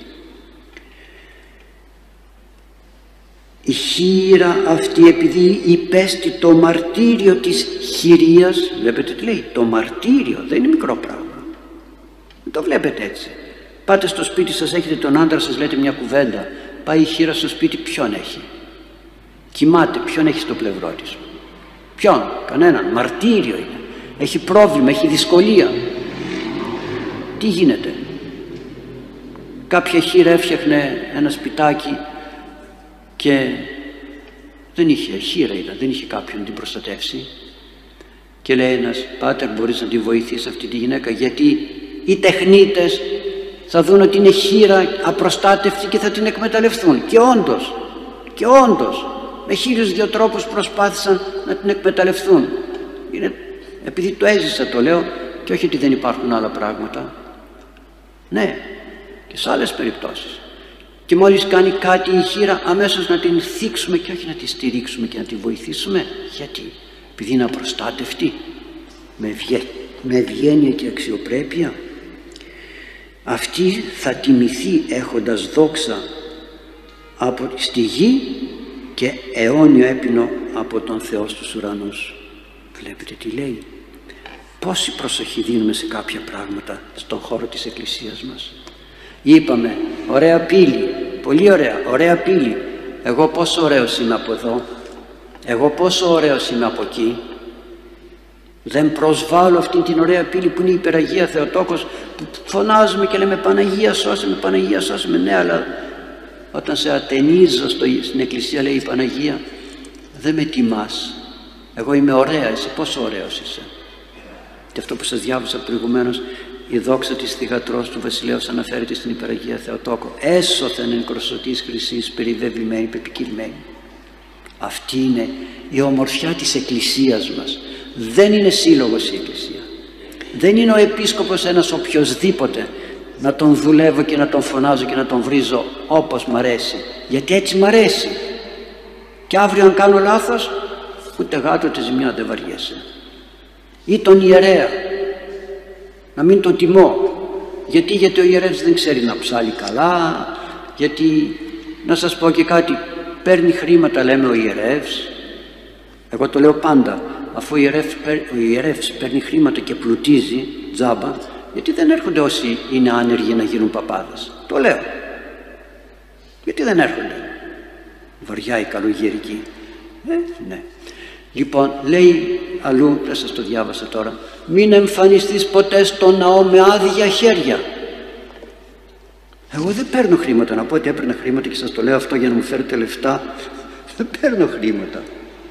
η χείρα αυτή επειδή υπέστη το μαρτύριο της χειρίας βλέπετε τι λέει το μαρτύριο δεν είναι μικρό πράγμα δεν το βλέπετε έτσι πάτε στο σπίτι σας έχετε τον άντρα σας λέτε μια κουβέντα πάει η χείρα στο σπίτι ποιον έχει; Κοιμάται ποιον έχει στο πλευρό της; Ποιον, κανέναν, μαρτύριο είναι. Έχει πρόβλημα, έχει δυσκολία. Τι γίνεται; Κάποια χείρα έφτιαχνε ένα σπιτάκι και δεν είχε, χείρα ήταν, δεν είχε κάποιον να την προστατεύσει. Και λέει ένας, πάτερ μπορείς να τη βοηθήσει αυτή τη γυναίκα γιατί οι τεχνίτες θα δουν ότι είναι χείρα απροστάτευτη και θα την εκμεταλλευτούν. Και όντως, και όντως με χίλιους δυο τρόπους προσπάθησαν να την εκμεταλλευτούν είναι, επειδή το έζησα το λέω και όχι ότι δεν υπάρχουν άλλα πράγματα ναι και σε άλλες περιπτώσεις και μόλις κάνει κάτι η χείρα αμέσως να την θίξουμε και όχι να τη στηρίξουμε και να τη βοηθήσουμε. Γιατί; Επειδή είναι απροστάτευτη. Με, βγε, με ευγένεια και αξιοπρέπεια. Αυτή θα τιμηθεί έχοντας δόξα από στη γη και αιώνιο έπινο από τον Θεό στους ουρανούς. Βλέπετε τι λέει. Πόση προσοχή δίνουμε σε κάποια πράγματα στον χώρο της εκκλησίας μας είπαμε ωραία πύλη πολύ ωραία, ωραία πύλη. Εγώ πόσο ωραίος είμαι από εδώ εγώ πόσο ωραίος είμαι από εκεί. Δεν προσβάλλω αυτή την ωραία πύλη που είναι η υπεραγία Θεοτόκος που φωνάζουμε και λέμε Παναγία σώσε με, Παναγία σώσε με ναι αλλά όταν σε ατενίζω στο, στην εκκλησία λέει η Παναγία δεν με τιμάς. Εγώ είμαι ωραία εσύ πόσο ωραίος είσαι και αυτό που σας διάβασα προηγουμένως η δόξα της θυγατρός του βασιλέως αναφέρεται στην υπεραγία Θεοτόκο. Έσωθεν εν κροσωτής χρυσής περιβεβλημένη, πεπικυλμένη αυτή είναι η ομορφιά της εκκλησίας μας. Δεν είναι σύλλογος η εκκλησία. Δεν είναι ο επίσκοπος ένας οποιοδήποτε να τον δουλεύω και να τον φωνάζω και να τον βρίζω όπως μ' αρέσει. Γιατί έτσι μ' αρέσει. Και αύριο αν κάνω λάθος ούτε γάτο της ζημιά δεν βαριέσαι. Ή τον ιερέα να μην τον τιμώ. Γιατί, γιατί ο ιερεύς δεν ξέρει να ψάλει καλά. Γιατί να σας πω και κάτι παίρνει χρήματα λέμε ο ιερεύς εγώ το λέω πάντα αφού ο ιερεύς, ο ιερεύς παίρνει χρήματα και πλουτίζει τζάμπα γιατί δεν έρχονται όσοι είναι άνεργοι να γίνουν παπάδες. Το λέω. Γιατί δεν έρχονται. Βαριά η καλογερική. Ε, ναι λοιπόν λέει αλλού δεν σας το διάβασα τώρα μην εμφανιστείς ποτέ στο ναό με άδεια χέρια εγώ δεν παίρνω χρήματα να πω ότι έπαιρνα χρήματα και σας το λέω αυτό για να μου φέρετε λεφτά. Δεν παίρνω χρήματα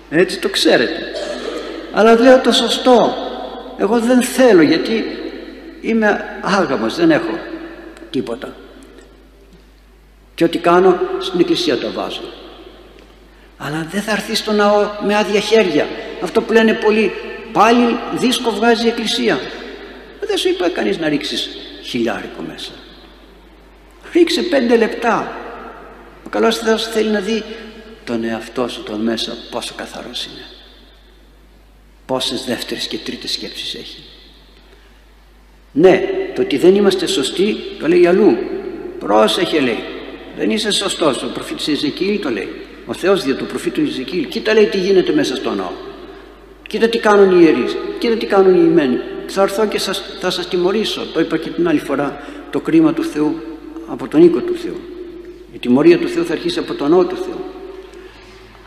έτσι το ξέρετε. Αλλά λέω το σωστό. Εγώ δεν θέλω γιατί είμαι άγαμος δεν έχω τίποτα. Και ό,τι κάνω στην εκκλησία το βάζω αλλά δεν θα έρθεις στο ναό με άδεια χέρια. Αυτό που λένε πολλοί πάλι δίσκο βγάζει η εκκλησία. Δεν σου είπε κανείς να ρίξεις χιλιάρικο μέσα. Ρίξε πέντε λεπτά. Ο καλός Θεός θέλει να δει τον εαυτό σου τον μέσα πόσο καθαρός είναι. Πόσες δεύτερες και τρίτες σκέψεις έχει. Ναι το ότι δεν είμαστε σωστοί το λέει αλλού. Πρόσεχε λέει. Δεν είσαι σωστός. Ο προφήτης Εζεκίλ το λέει ο Θεός δια του προφήτου Εζεκίλ κοίτα λέει τι γίνεται μέσα στο ναό. Κοίτα τι κάνουν οι ιερείς. Κοίτα τι κάνουν οι ημένοι. Θα έρθω και σας, θα σας τιμωρήσω. Το είπα και την άλλη φορά το κρίμα του Θεού από τον οίκο του Θεού. Η τιμωρία του Θεού θα αρχίσει από τον ναό του Θεού.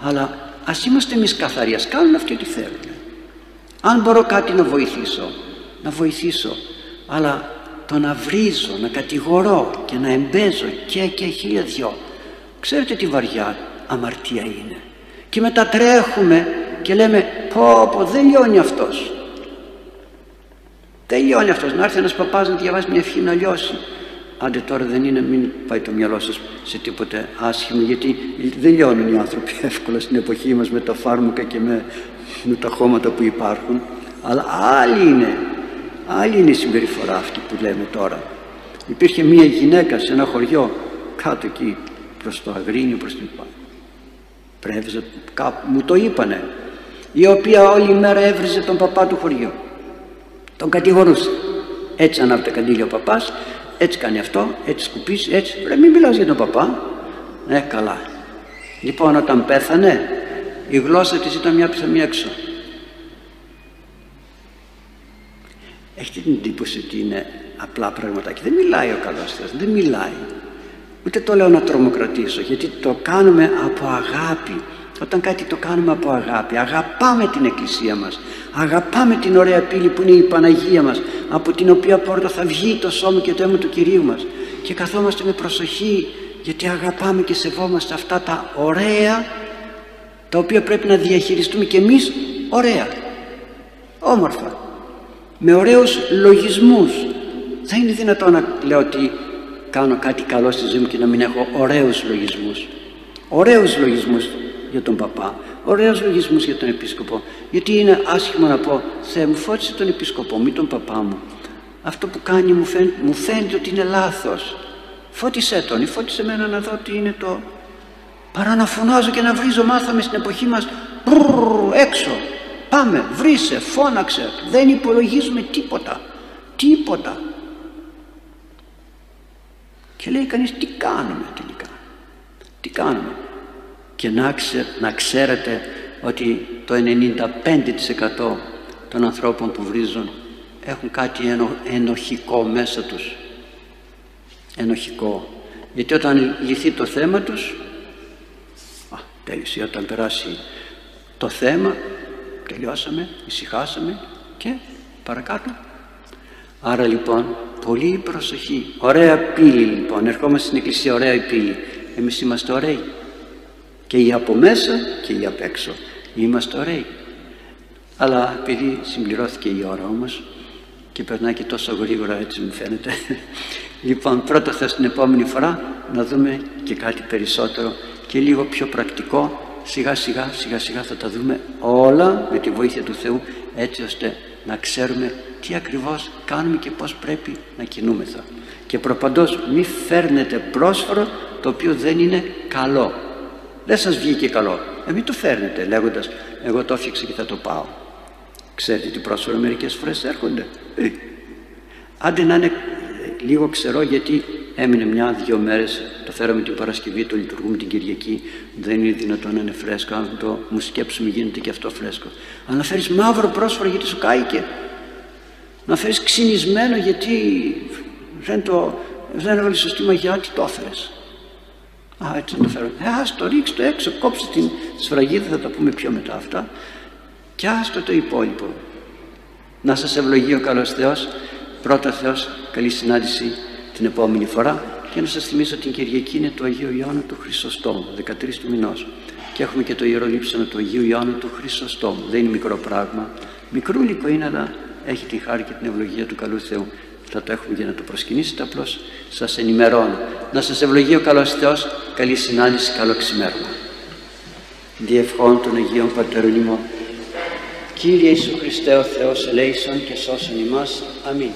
Αλλά ας είμαστε εμείς καθαροί ας κάνουν αυτοί τι θέλουν. Αν μπορώ κάτι να βοηθήσω να βοηθήσω αλλά το να βρίζω, να κατηγορώ και να εμπέζω και και χίλια δυο ξέρετε τι βαριά αμαρτία είναι. Και μετά τρέχουμε και λέμε πω πω δεν λιώνει αυτός δεν λιώνει αυτός. Να έρθει ένας παπάς να διαβάσει μια ευχή να λιώσει. Άντε τώρα δεν είναι μην πάει το μυαλό σας σε τίποτε άσχημο γιατί δεν λιώνουν οι άνθρωποι εύκολα στην εποχή μας με τα φάρμακα και με, με τα χώματα που υπάρχουν αλλά άλλη είναι άλλη είναι η συμπεριφορά αυτή που λέμε τώρα. Υπήρχε μια γυναίκα σε ένα χωριό κάτω εκεί προς το Αγρίνιο προς την Πρέβιζε, κάπου, μου το είπανε η οποία όλη μέρα έβριζε τον παπά του χωριού. Τον κατηγορούσε. Έτσι ανάβει καντήλια ο παπάς έτσι κάνει αυτό, έτσι σκουπίσει, έτσι. Πρέπει μην μιλάς για τον παπά. Ναι καλά. Λοιπόν όταν πέθανε η γλώσσα της ήταν μια πιθανή έξω. Έχετε την εντύπωση ότι είναι απλά πραγματάκι δεν μιλάει ο καλός Θεός δεν μιλάει ούτε το λέω να τρομοκρατήσω γιατί το κάνουμε από αγάπη. Όταν κάτι το κάνουμε από αγάπη αγαπάμε την εκκλησία μας. Αγαπάμε την ωραία πύλη που είναι η Παναγία μας από την οποία πόρτα θα βγει το σώμα και το αίμα του Κυρίου μας. Και καθόμαστε με προσοχή γιατί αγαπάμε και σεβόμαστε αυτά τα ωραία τα οποία πρέπει να διαχειριστούμε και εμείς ωραία. Όμορφα. Με ωραίους λογισμούς. Δεν είναι δυνατόν να λέω ότι κάνω κάτι καλό στη ζωή μου και να μην έχω ωραίους λογισμούς. Ωραίους λογισμούς για τον παπά. Ωραίους λογισμούς για τον επίσκοπο. Γιατί είναι άσχημο να πω Θεέ μου φώτισε τον επίσκοπο μη τον παπά μου αυτό που κάνει μου φαίνεται, μου φαίνεται ότι είναι λάθος. Φώτισέ τον ή φώτισε μένα να δω τι είναι το παρά να φωνάζω και να βρίζω μάθαμε στην εποχή μας έξω πάμε βρήσε φώναξε δεν υπολογίζουμε τίποτα τίποτα και λέει κανείς τι κάνουμε τελικά τι κάνουμε και να, να ξέρετε ότι το 95% των ανθρώπων που βρίζουν έχουν κάτι ενο, ενοχικό μέσα τους. Ενοχικό. Γιατί όταν λυθεί το θέμα τους α, τέλειωσε όταν περάσει το θέμα τελειώσαμε, ησυχάσαμε και παρακάτω άρα λοιπόν πολύ προσοχή. Ωραία πύλη λοιπόν. Ερχόμαστε στην εκκλησία ωραία η πύλη. Εμείς είμαστε ωραίοι. Και οι από μέσα και οι απ' έξω. Είμαστε ωραίοι. Αλλά επειδή συμπληρώθηκε η ώρα όμως και περνάει και τόσο γρήγορα έτσι μου φαίνεται λοιπόν πρώτα θα την επόμενη φορά να δούμε και κάτι περισσότερο και λίγο πιο πρακτικό. Σιγά σιγά σιγά σιγά θα τα δούμε όλα με τη βοήθεια του Θεού έτσι ώστε να ξέρουμε τι ακριβώς κάνουμε και πώς πρέπει να κινούμεθα. Και προπαντός μη φέρνετε πρόσφορο το οποίο δεν είναι καλό. Δεν σας βγήκε καλό. Ε, μην το φέρνετε λέγοντας εγώ το έφτιαξα και θα το πάω ξέρετε τι πρόσφορο μερικές φορές έρχονται. Ε, άντε να είναι λίγο ξερό γιατί έμεινε μια-δυο μέρες το φέραμε την Παρασκευή, το λειτουργούμε την Κυριακή δεν είναι δυνατόν να είναι φρέσκο αν το μου σκέψουμε γίνεται και αυτό φρέσκο αλλά να φέρεις μαύρο πρόσφορο γιατί σου κάηκε να φέρεις ξυνισμένο γιατί δεν, το, δεν έβαλες σωστή μαγιά τι το έφερες Α, έτσι το φέρω. Ε, ας το ρίξεις το έξω, κόψε την σφραγίδα, θα τα πούμε πιο μετά αυτά. Και άστο το υπόλοιπο. Να σας ευλογεί ο καλός Θεός. Πρώτα Θεός, καλή συνάντηση την επόμενη φορά. Και να σας θυμίσω την Κυριακή είναι το Αγίο Ιωάννου του Χρυσοστόμου, 13 του μηνός. Και έχουμε και το Ιερό Λείψανο του Αγίου Ιωάννου του Χρυσοστόμου. Δεν είναι μικρό πράγμα. Μικρούλικο είναι, αλλά έχει τη χάρη και την ευλογία του καλού Θεού. Θα το έχουμε για να το προσκυνήσετε απλώς. Σας ενημερώνω. Να σας ευλογεί ο καλός Θεός. Καλή συνάντηση, καλό ξημέρωμα. Διευχών των Αγίων Πατέρων ημών. Κύριε Ιησού Χριστέ ο Θεός ελέησον και σώσον ημάς. Αμήν